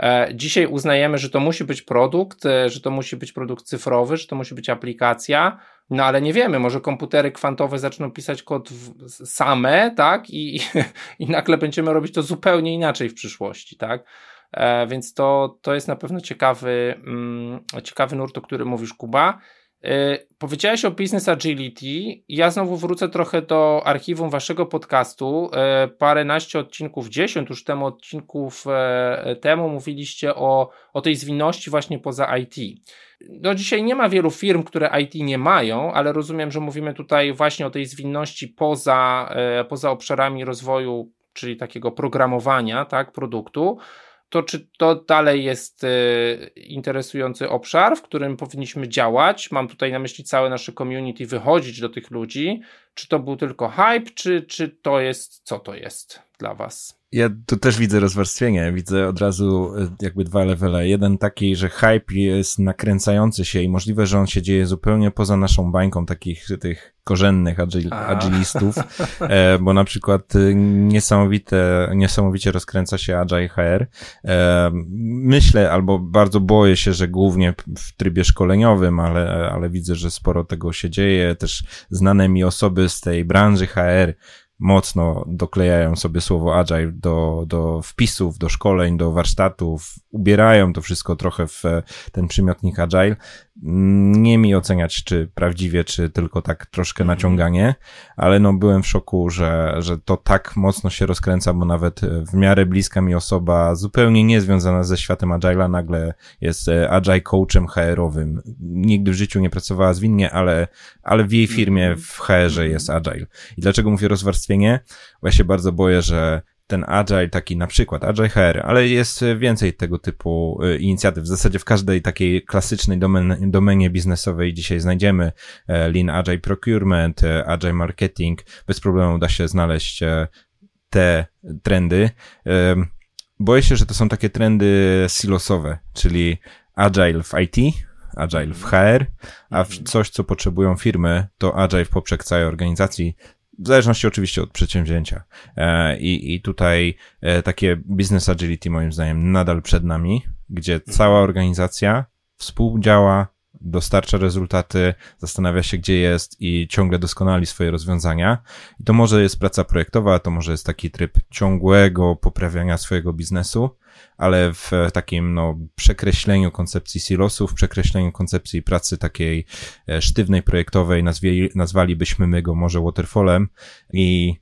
E, dzisiaj uznajemy, że to musi być produkt, e, że to musi być produkt cyfrowy, że to musi być aplikacja, no ale nie wiemy, może komputery kwantowe zaczną pisać kod w, same, tak, i, i nagle będziemy robić to zupełnie inaczej w przyszłości, tak. E, więc to, to jest na pewno ciekawy, mm, ciekawy nurt, o którym mówisz, Kuba. E, powiedziałeś o Business Agility. Ja znowu wrócę trochę do archiwum waszego podcastu. E, paręnaście odcinków, dziesięć już temu odcinków e, temu mówiliście o, o tej zwinności właśnie poza IT. No dzisiaj nie ma wielu firm, które IT nie mają, ale rozumiem, że mówimy tutaj właśnie o tej zwinności poza, poza obszarami rozwoju, czyli takiego programowania, tak, produktu to czy to dalej jest y, interesujący obszar, w którym powinniśmy działać? Mam tutaj na myśli całe nasze community, wychodzić do tych ludzi. Czy to był tylko hype, czy, czy to jest, co to jest dla Was? Ja tu też widzę rozwarstwienie, widzę od razu e, jakby dwa levele. Jeden taki, że hype jest nakręcający się i możliwe, że on się dzieje zupełnie poza naszą bańką takich tych korzennych agil, agilistów, e, bo na przykład e, niesamowite, niesamowicie rozkręca się Agile HR. E, myślę, albo bardzo boję się, że głównie w trybie szkoleniowym, ale, ale widzę, że sporo tego się dzieje. Też znane mi osoby z tej branży HR mocno doklejają sobie słowo agile do, do wpisów, do szkoleń, do warsztatów, ubierają to wszystko trochę w ten przymiotnik agile. Nie mi oceniać, czy prawdziwie, czy tylko tak troszkę mhm. naciąganie, ale no byłem w szoku, że, że to tak mocno się rozkręca, bo nawet w miarę bliska mi osoba zupełnie niezwiązana ze światem agile'a nagle jest e, agile coachem HR-owym. Nigdy w życiu nie pracowała zwinnie, ale, ale w jej firmie mhm. w HR-ze jest agile. I dlaczego mówię rozwarstwienie? Bo ja się bardzo boję, że ten agile taki na przykład, agile HR, ale jest więcej tego typu y, inicjatyw. W zasadzie w każdej takiej klasycznej domen, domenie biznesowej dzisiaj znajdziemy e, Lean Agile Procurement, e, Agile Marketing. Bez problemu da się znaleźć e, te trendy. Boję się, że to są takie trendy silosowe, czyli agile w IT, agile w HR, a coś, co potrzebują firmy, to agile w poprzek całej organizacji, w zależności oczywiście od przedsięwzięcia. E, I, i tutaj e, takie business agility moim zdaniem nadal przed nami, gdzie cała organizacja współdziała, dostarcza rezultaty, zastanawia się, gdzie jest i ciągle doskonali swoje rozwiązania. I to może jest praca projektowa, to może jest taki tryb ciągłego poprawiania swojego biznesu, ale w takim no, przekreśleniu koncepcji silosów, przekreśleniu koncepcji pracy takiej e, sztywnej, projektowej, nazwie, nazwalibyśmy my go może waterfallem i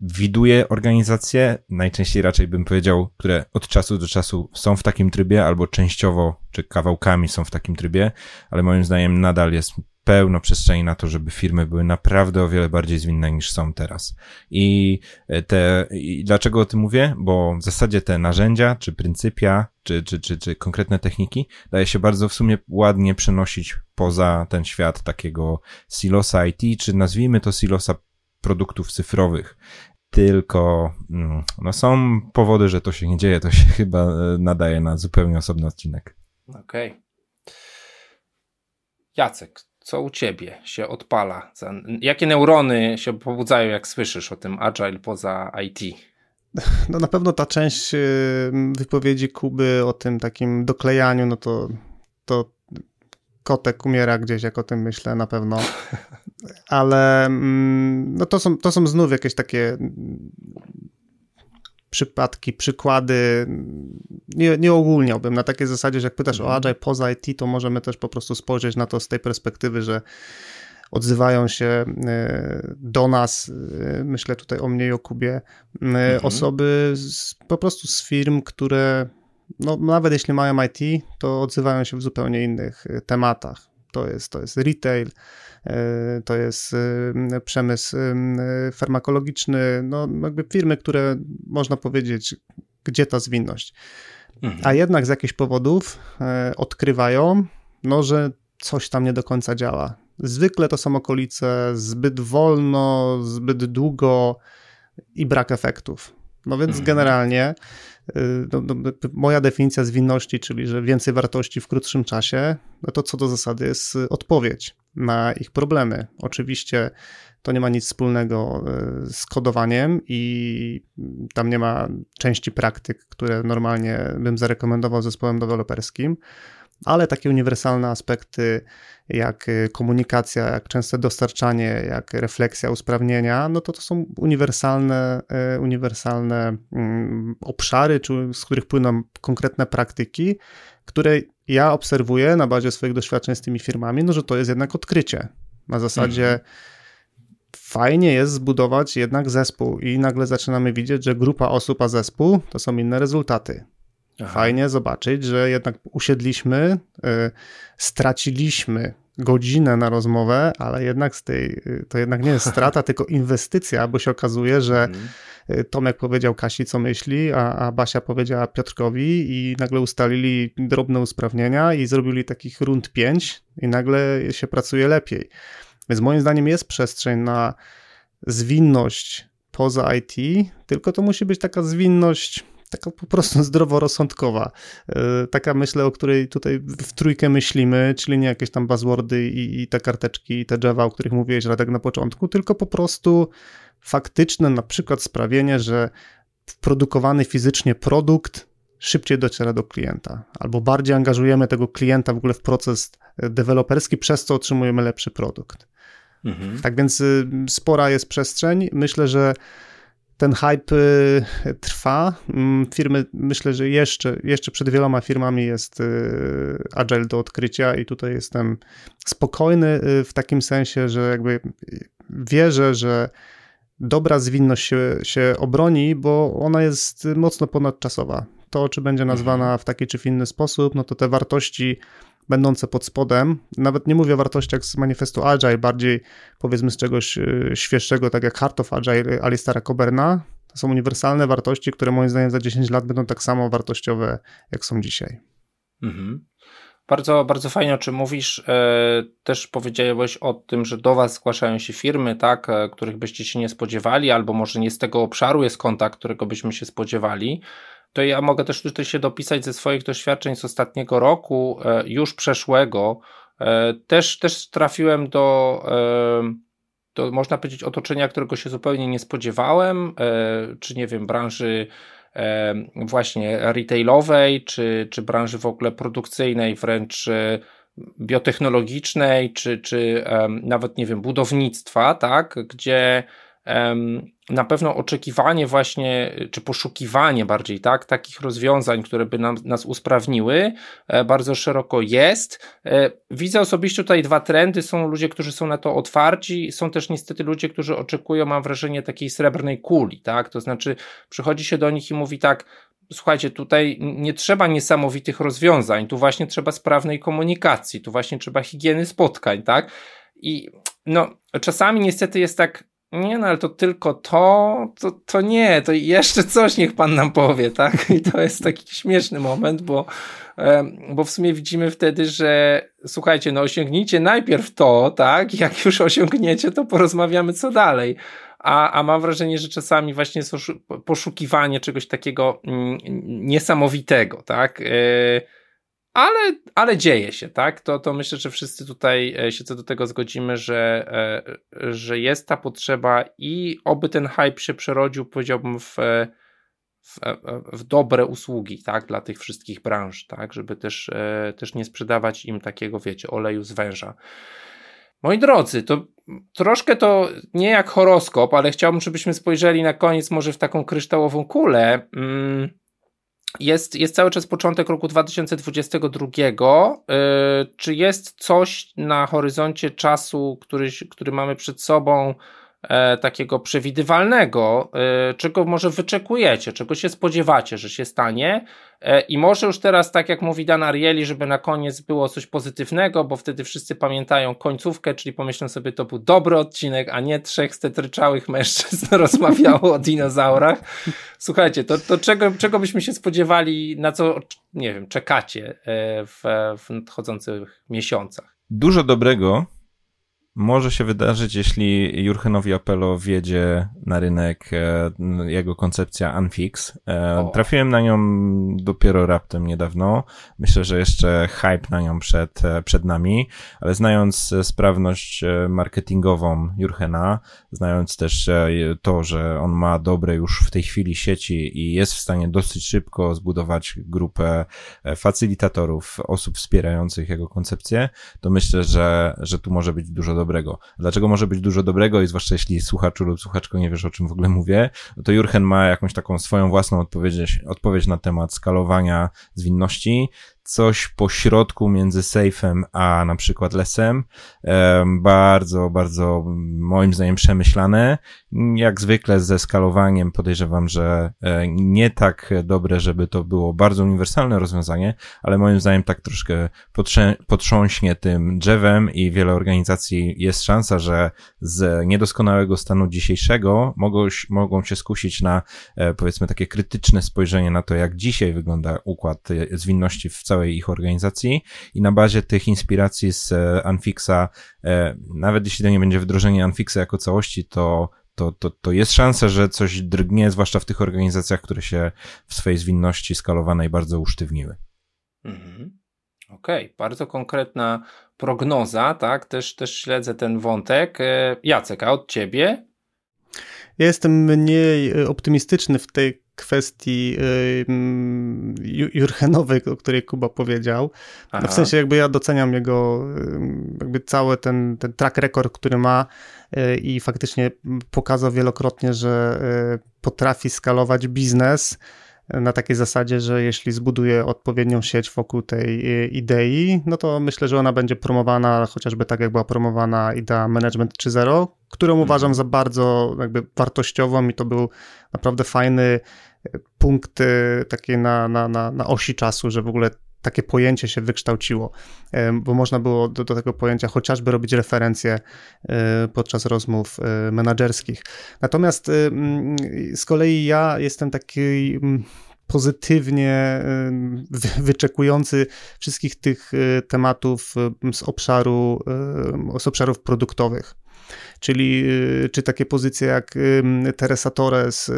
widuje organizacje, najczęściej raczej bym powiedział, które od czasu do czasu są w takim trybie, albo częściowo czy kawałkami są w takim trybie, ale moim zdaniem nadal jest pełno przestrzeni na to, żeby firmy były naprawdę o wiele bardziej zwinne niż są teraz. I te, i dlaczego o tym mówię? Bo w zasadzie te narzędzia, czy pryncypia, czy, czy, czy, czy konkretne techniki daje się bardzo w sumie ładnie przenosić poza ten świat takiego silosa IT, czy nazwijmy to silosa produktów cyfrowych. Tylko mm, no są powody, że to się nie dzieje, to się chyba e, nadaje na zupełnie osobny odcinek. Okej. Okay. Jacek, co u ciebie się odpala? Jakie neurony się pobudzają, jak słyszysz o tym agile poza IT? No na pewno ta część y, wypowiedzi Kuby o tym takim doklejaniu, no to, to kotek umiera gdzieś, jak o tym myślę na pewno. Ale mm, no to, są, to są znów jakieś takie przypadki, przykłady. Nie, nie ogólniałbym na takiej zasadzie, że jak pytasz mhm. o Agile poza IT, to możemy też po prostu spojrzeć na to z tej perspektywy, że odzywają się e, do nas, e, myślę tutaj o mnie i o Kubie, e, mhm. osoby z, po prostu z firm, które no, nawet jeśli mają IT, to odzywają się w zupełnie innych tematach. To jest, to jest retail, E, to jest e, przemysł e, farmakologiczny, no jakby firmy, które można powiedzieć, gdzie ta zwinność. Mhm. A jednak z jakichś powodów odkrywają, no, że coś tam nie do końca działa. Zwykle to są okolice zbyt wolno, zbyt długo i brak efektów. No więc mhm. generalnie no, no, moja definicja zwinności, czyli że więcej wartości w krótszym czasie, no to co do zasady jest odpowiedź na ich problemy. Oczywiście to nie ma nic wspólnego e, z kodowaniem i tam nie ma części praktyk, które normalnie bym zarekomendował zespołem deweloperskim, ale takie uniwersalne aspekty jak e, komunikacja, jak częste dostarczanie, jak refleksja, usprawnienia, no to to są uniwersalne, e, uniwersalne mm, obszary, z których płyną konkretne praktyki, które ja obserwuję na bazie swoich doświadczeń z tymi firmami, no że to jest jednak odkrycie. Na zasadzie mhm. fajnie jest zbudować jednak zespół i nagle zaczynamy widzieć, że grupa osób a zespół to są inne rezultaty. Aha. Fajnie zobaczyć, że jednak usiedliśmy, y, straciliśmy godzinę na rozmowę, ale jednak z tej, y, to jednak nie jest strata, tylko inwestycja, bo się okazuje, że mhm. Y, Tomek powiedział Kasi, co myśli, a, a Basia powiedziała Piotrkowi i nagle ustalili drobne usprawnienia i zrobili takich rund pięć i nagle się pracuje lepiej. Więc moim zdaniem jest przestrzeń na zwinność poza IT, tylko to musi być taka zwinność taka po prostu zdroworozsądkowa. E, taka myślę, o której tutaj w trójkę myślimy, czyli nie jakieś tam buzzwordy i, i te karteczki, i te Java, o których mówiłeś Radek na początku, tylko po prostu faktyczne na przykład sprawienie, że produkowany fizycznie produkt szybciej dociera do klienta, albo bardziej angażujemy tego klienta w ogóle w proces deweloperski, przez co otrzymujemy lepszy produkt. Mhm. Tak więc y, spora jest przestrzeń. Myślę, że ten hype y, trwa. Mm, firmy, myślę, że jeszcze, jeszcze przed wieloma firmami jest y, Agile do odkrycia i tutaj jestem spokojny w takim sensie, że jakby wierzę, że dobra zwinność się, się obroni, bo ona jest mocno ponadczasowa. To, czy będzie nazwana mhm. w taki czy w inny sposób, no to te wartości będące pod spodem, nawet nie mówię o wartościach z manifestu Agile, bardziej powiedzmy z czegoś y, świeższego, tak jak Heart of Agile Alistara Coberna, to są uniwersalne wartości, które moim zdaniem za 10 lat będą tak samo wartościowe, jak są dzisiaj. Mhm. Bardzo, bardzo fajnie o czym mówisz. E, też powiedziałeś o tym, że do Was zgłaszają się firmy, tak, e, których byście się nie spodziewali, albo może nie z tego obszaru jest kontakt, którego byśmy się spodziewali. To ja mogę też tutaj się dopisać ze swoich doświadczeń z ostatniego roku, e, już przeszłego. Też, też trafiłem do, do, można powiedzieć, otoczenia, którego się zupełnie nie spodziewałem, czy nie wiem, branży właśnie retailowej, czy, czy branży w ogóle produkcyjnej, wręcz e, biotechnologicznej, czy, czy nawet, nie wiem, budownictwa, tak, gdzie na pewno oczekiwanie właśnie, czy poszukiwanie bardziej, tak, takich rozwiązań, które by nam, nas usprawniły, e, bardzo szeroko jest. E, widzę osobiście tutaj dwa trendy. Są ludzie, którzy są na to otwarci, są też niestety ludzie, którzy oczekują, mam wrażenie, takiej srebrnej kuli, tak, to znaczy przychodzi się do nich i mówi tak, słuchajcie, tutaj nie trzeba niesamowitych rozwiązań, tu właśnie trzeba sprawnej komunikacji, tu właśnie trzeba higieny spotkań, tak, i no, czasami niestety jest tak nie no, ale to tylko to, to, to nie, to jeszcze coś niech pan nam powie, tak? I to jest taki śmieszny moment, bo, bo w sumie widzimy wtedy, że słuchajcie, no osiągnijcie najpierw to, tak? Jak już osiągniecie, to porozmawiamy co dalej. A, a mam wrażenie, że czasami właśnie poszukiwanie czegoś takiego mm, niesamowitego, tak? Yy, ale, ale dzieje się, tak? To, to myślę, że wszyscy tutaj e, się co do tego zgodzimy, że, e, że jest ta potrzeba i oby ten hype się przerodził, powiedziałbym, w, w, w dobre usługi, tak? Dla tych wszystkich branż, tak? Żeby też, e, też nie sprzedawać im takiego, wiecie, oleju z węża. Moi drodzy, to troszkę to nie jak horoskop, ale chciałbym, żebyśmy spojrzeli na koniec może w taką kryształową kulę. Mm jest, jest cały czas początek roku 2022. Yy, czy jest coś na horyzoncie czasu, który, który mamy przed sobą, takiego przewidywalnego, e, czego może wyczekujecie, czego się spodziewacie, że się stanie e, i może już teraz, tak jak mówi Dan Arieli, żeby na koniec było coś pozytywnego, bo wtedy wszyscy pamiętają końcówkę, czyli pomyślą sobie, to był dobry odcinek, a nie trzech stetryczałych mężczyzn rozmawiało o dinozaurach. Słuchajcie, to, to czego, czego byśmy się spodziewali, na co, nie wiem, czekacie w, w nadchodzących miesiącach? Dużo dobrego może się wydarzyć, jeśli Jurchenowi Apelo wjedzie na rynek e, jego koncepcja Unfix. E, trafiłem na nią dopiero raptem niedawno. Myślę, że jeszcze hype na nią przed, e, przed nami, ale znając sprawność marketingową Jurchena, znając też to, że on ma dobre już w tej chwili sieci i jest w stanie dosyć szybko zbudować grupę facylitatorów, osób wspierających jego koncepcję, to myślę, że, że tu może być dużo dobrego dobrego. Dlaczego może być dużo dobrego i zwłaszcza jeśli słuchaczu lub słuchaczko nie wiesz o czym w ogóle mówię, to Jurchen ma jakąś taką swoją własną odpowiedź, odpowiedź na temat skalowania zwinności, coś po środku między safe'em a na przykład lesem. Bardzo, bardzo moim zdaniem przemyślane. Jak zwykle ze skalowaniem podejrzewam, że e, nie tak dobre, żeby to było bardzo uniwersalne rozwiązanie, ale moim zdaniem tak troszkę potrząśnie tym drzewem i wiele organizacji jest szansa, że z niedoskonałego stanu dzisiejszego mogą, mogą się skusić na e, powiedzmy takie krytyczne spojrzenie na to, jak dzisiaj wygląda układ e, zwinności w całym całej ich organizacji i na bazie tych inspiracji z e, Anfixa, e, nawet jeśli to nie będzie wdrożenie Anfixa jako całości, to to, to, to jest szansa, że coś drgnie, zwłaszcza w tych organizacjach, które się w swojej zwinności skalowanej bardzo usztywniły. Mhm. Okej, okay. bardzo konkretna prognoza, tak? Też, też śledzę ten wątek. E, Jacek, a od ciebie? Ja jestem mniej optymistyczny w tej kwestii Jurchenowej, o której Kuba powiedział. Aha. W sensie jakby ja doceniam jego jakby cały ten, ten track record, który ma yy, i faktycznie pokazał wielokrotnie, że yy, potrafi skalować biznes na takiej zasadzie, że jeśli zbuduje odpowiednią sieć wokół tej idei, no to myślę, że ona będzie promowana chociażby tak, jak była promowana idea Management 3.0, którą mhm. uważam za bardzo jakby wartościową i to był naprawdę fajny punkt takiej na, na, na, na osi czasu, że w ogóle takie pojęcie się wykształciło, bo można było do, do, tego pojęcia chociażby robić referencje e, podczas rozmów e, menedżerskich. Natomiast z kolei ja jestem taki pozytywnie wyczekujący wszystkich tych e, tematów z obszaru, z obszarów produktowych czyli y, czy takie pozycje jak Teresa Torres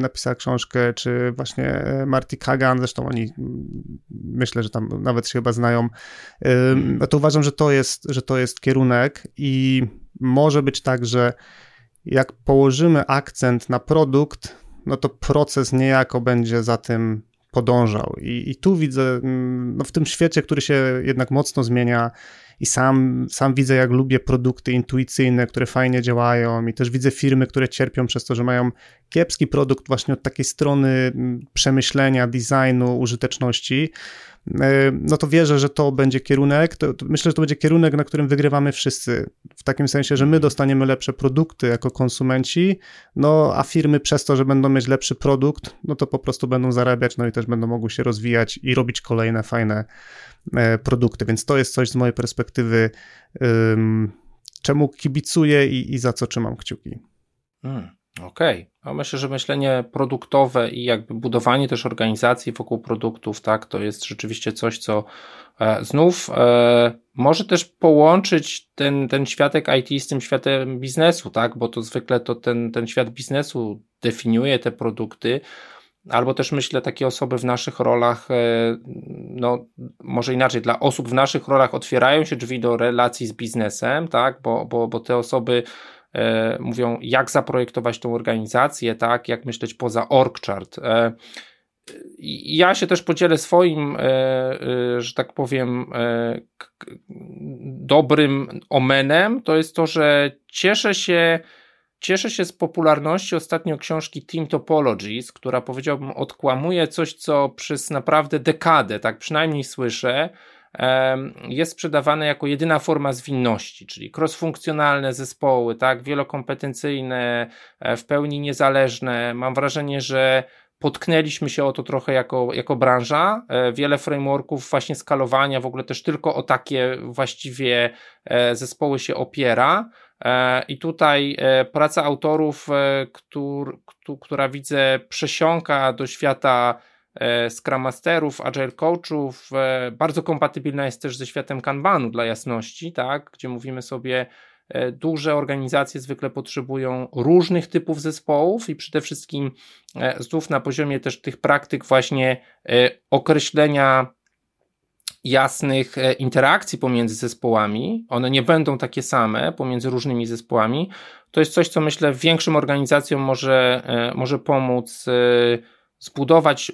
napisała książkę, czy właśnie e, Marty Kagan, zresztą oni myślę, że tam nawet się chyba znają, no to uważam, że to jest, że to jest kierunek i może być tak, że jak położymy akcent na produkt, no to proces niejako będzie za tym podążał. I, i tu widzę, no w tym świecie, który się jednak mocno zmienia, i sam, sam widzę, jak lubię produkty intuicyjne, które fajnie działają i też widzę firmy, które cierpią przez to, że mają kiepski produkt właśnie od takiej strony mm, przemyślenia, designu, użyteczności, no to wierzę, że to będzie kierunek. To, to myślę, że to będzie kierunek, na którym wygrywamy wszyscy. W takim sensie, że my dostaniemy lepsze produkty jako konsumenci, no a firmy przez to, że będą mieć lepszy produkt, no to po prostu będą zarabiać, no i też będą mogły się rozwijać i robić kolejne fajne E, produkty, więc to jest coś z mojej perspektywy, czemu kibicuję i, i za co trzymam kciuki. Hmm, Okej, okay. myślę, że myślenie produktowe i jakby budowanie też organizacji wokół produktów, tak, to jest rzeczywiście coś, co e, znów e, może też połączyć ten, ten światek IT z tym światem biznesu, tak, bo to zwykle to ten, ten świat biznesu definiuje te produkty, albo też myślę takie osoby w naszych rolach, e, no może inaczej, dla osób w naszych rolach otwierają się drzwi do relacji z biznesem, tak, bo, bo, bo te osoby e, mówią, jak zaprojektować tą organizację, tak, jak myśleć poza org chart. E, ja się też podzielę swoim, że tak powiem, dobrym omenem. To jest to, że cieszę się Cieszę się z popularności ostatnio książki Team Topologies, która powiedziałbym odkłamuje coś, co przez naprawdę dekadę, tak przynajmniej słyszę, jest sprzedawane jako jedyna forma zwinności, czyli crossfunkcjonalne zespoły, tak, wielokompetencyjne, e, w pełni niezależne. Mam wrażenie, że potknęliśmy się o to trochę jako, jako branża. E, wiele frameworków właśnie skalowania w ogóle też tylko o takie właściwie e, zespoły się opiera. I tutaj praca autorów, która widzę przesiąka do świata Scrum Masterów, Agile Coachów, bardzo kompatybilna jest też ze światem Kanbanu dla jasności, tak, gdzie mówimy sobie, duże organizacje zwykle potrzebują różnych typów zespołów i przede wszystkim znów na poziomie też tych praktyk właśnie określenia jasnych e, interakcji pomiędzy zespołami, one nie będą takie same pomiędzy różnymi zespołami, to jest coś, co myślę większym organizacjom może, e, może pomóc e, zbudować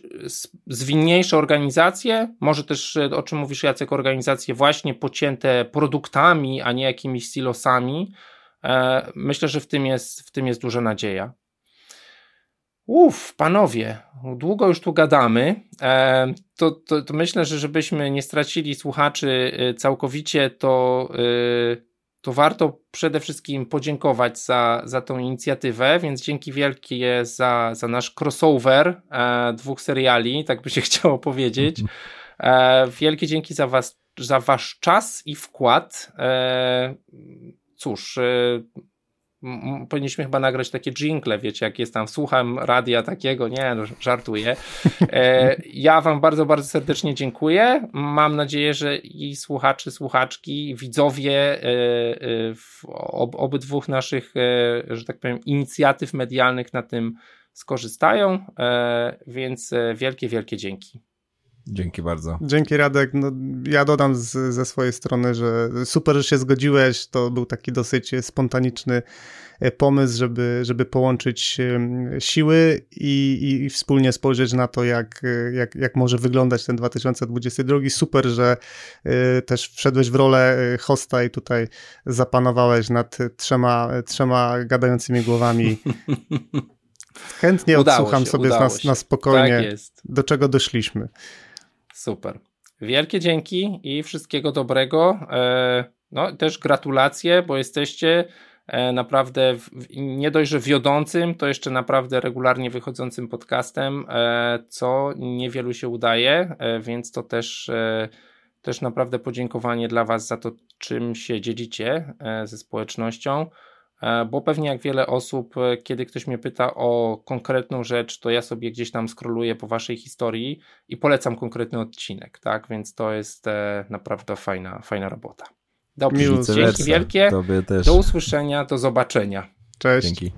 zwinniejsze organizacje, może też, o czym mówisz Jacek, organizacje właśnie pocięte produktami, a nie jakimiś silosami. Myślę, że w tym jest, w tym jest duża nadzieja. Uff, panowie, długo już tu gadamy. E, to, to, to, myślę, że żebyśmy nie stracili słuchaczy e, całkowicie, to, e, to warto przede wszystkim podziękować za, za tą inicjatywę, więc dzięki wielkie za, za nasz crossover e, dwóch seriali, tak by się chciało powiedzieć. E, wielkie dzięki za, was, za wasz czas i wkład. E, cóż, powinniśmy chyba nagrać takie jingle, wiecie, jak jest tam, słucham radia takiego, nie, no, żartuję. E, ja wam bardzo, bardzo serdecznie dziękuję. Mam nadzieję, że i słuchacze, słuchaczki, widzowie e, e, w ob, obydwóch naszych, że tak powiem, inicjatyw medialnych na tym skorzystają, więc wielkie, wielkie dzięki. Dzięki bardzo. Dzięki Radek. No, ja dodam z, ze swojej strony, że super, że się zgodziłeś. To był taki dosyć spontaniczny e, pomysł, żeby, żeby połączyć siły i, i, i, wspólnie spojrzeć na to, jak, jak, jak może wyglądać ten 2022. Super, że y, też wszedłeś w rolę e, hosta i tutaj zapanowałeś nad trzema, trzema gadającymi głowami. Chętnie udało odsłucham się, sobie na, na, spokojnie, tak do czego doszliśmy. Super. Wielkie dzięki i wszystkiego dobrego. E, no też gratulacje, bo jesteście e, naprawdę nie dość, że wiodącym, to jeszcze naprawdę regularnie wychodzącym podcastem, e, co niewielu się udaje, więc to też, też naprawdę podziękowanie dla Was za to, czym się dzielicie ze społecznością. E, bo pewnie jak wiele osób, e, kiedy ktoś mnie pyta o konkretną rzecz, to ja sobie gdzieś tam skroluję po waszej historii i polecam konkretny odcinek, tak? Więc to jest e, naprawdę fajna, fajna robota. Dobrze, dzięki wielkie. Do usłyszenia, do zobaczenia. Cześć. Dzięki.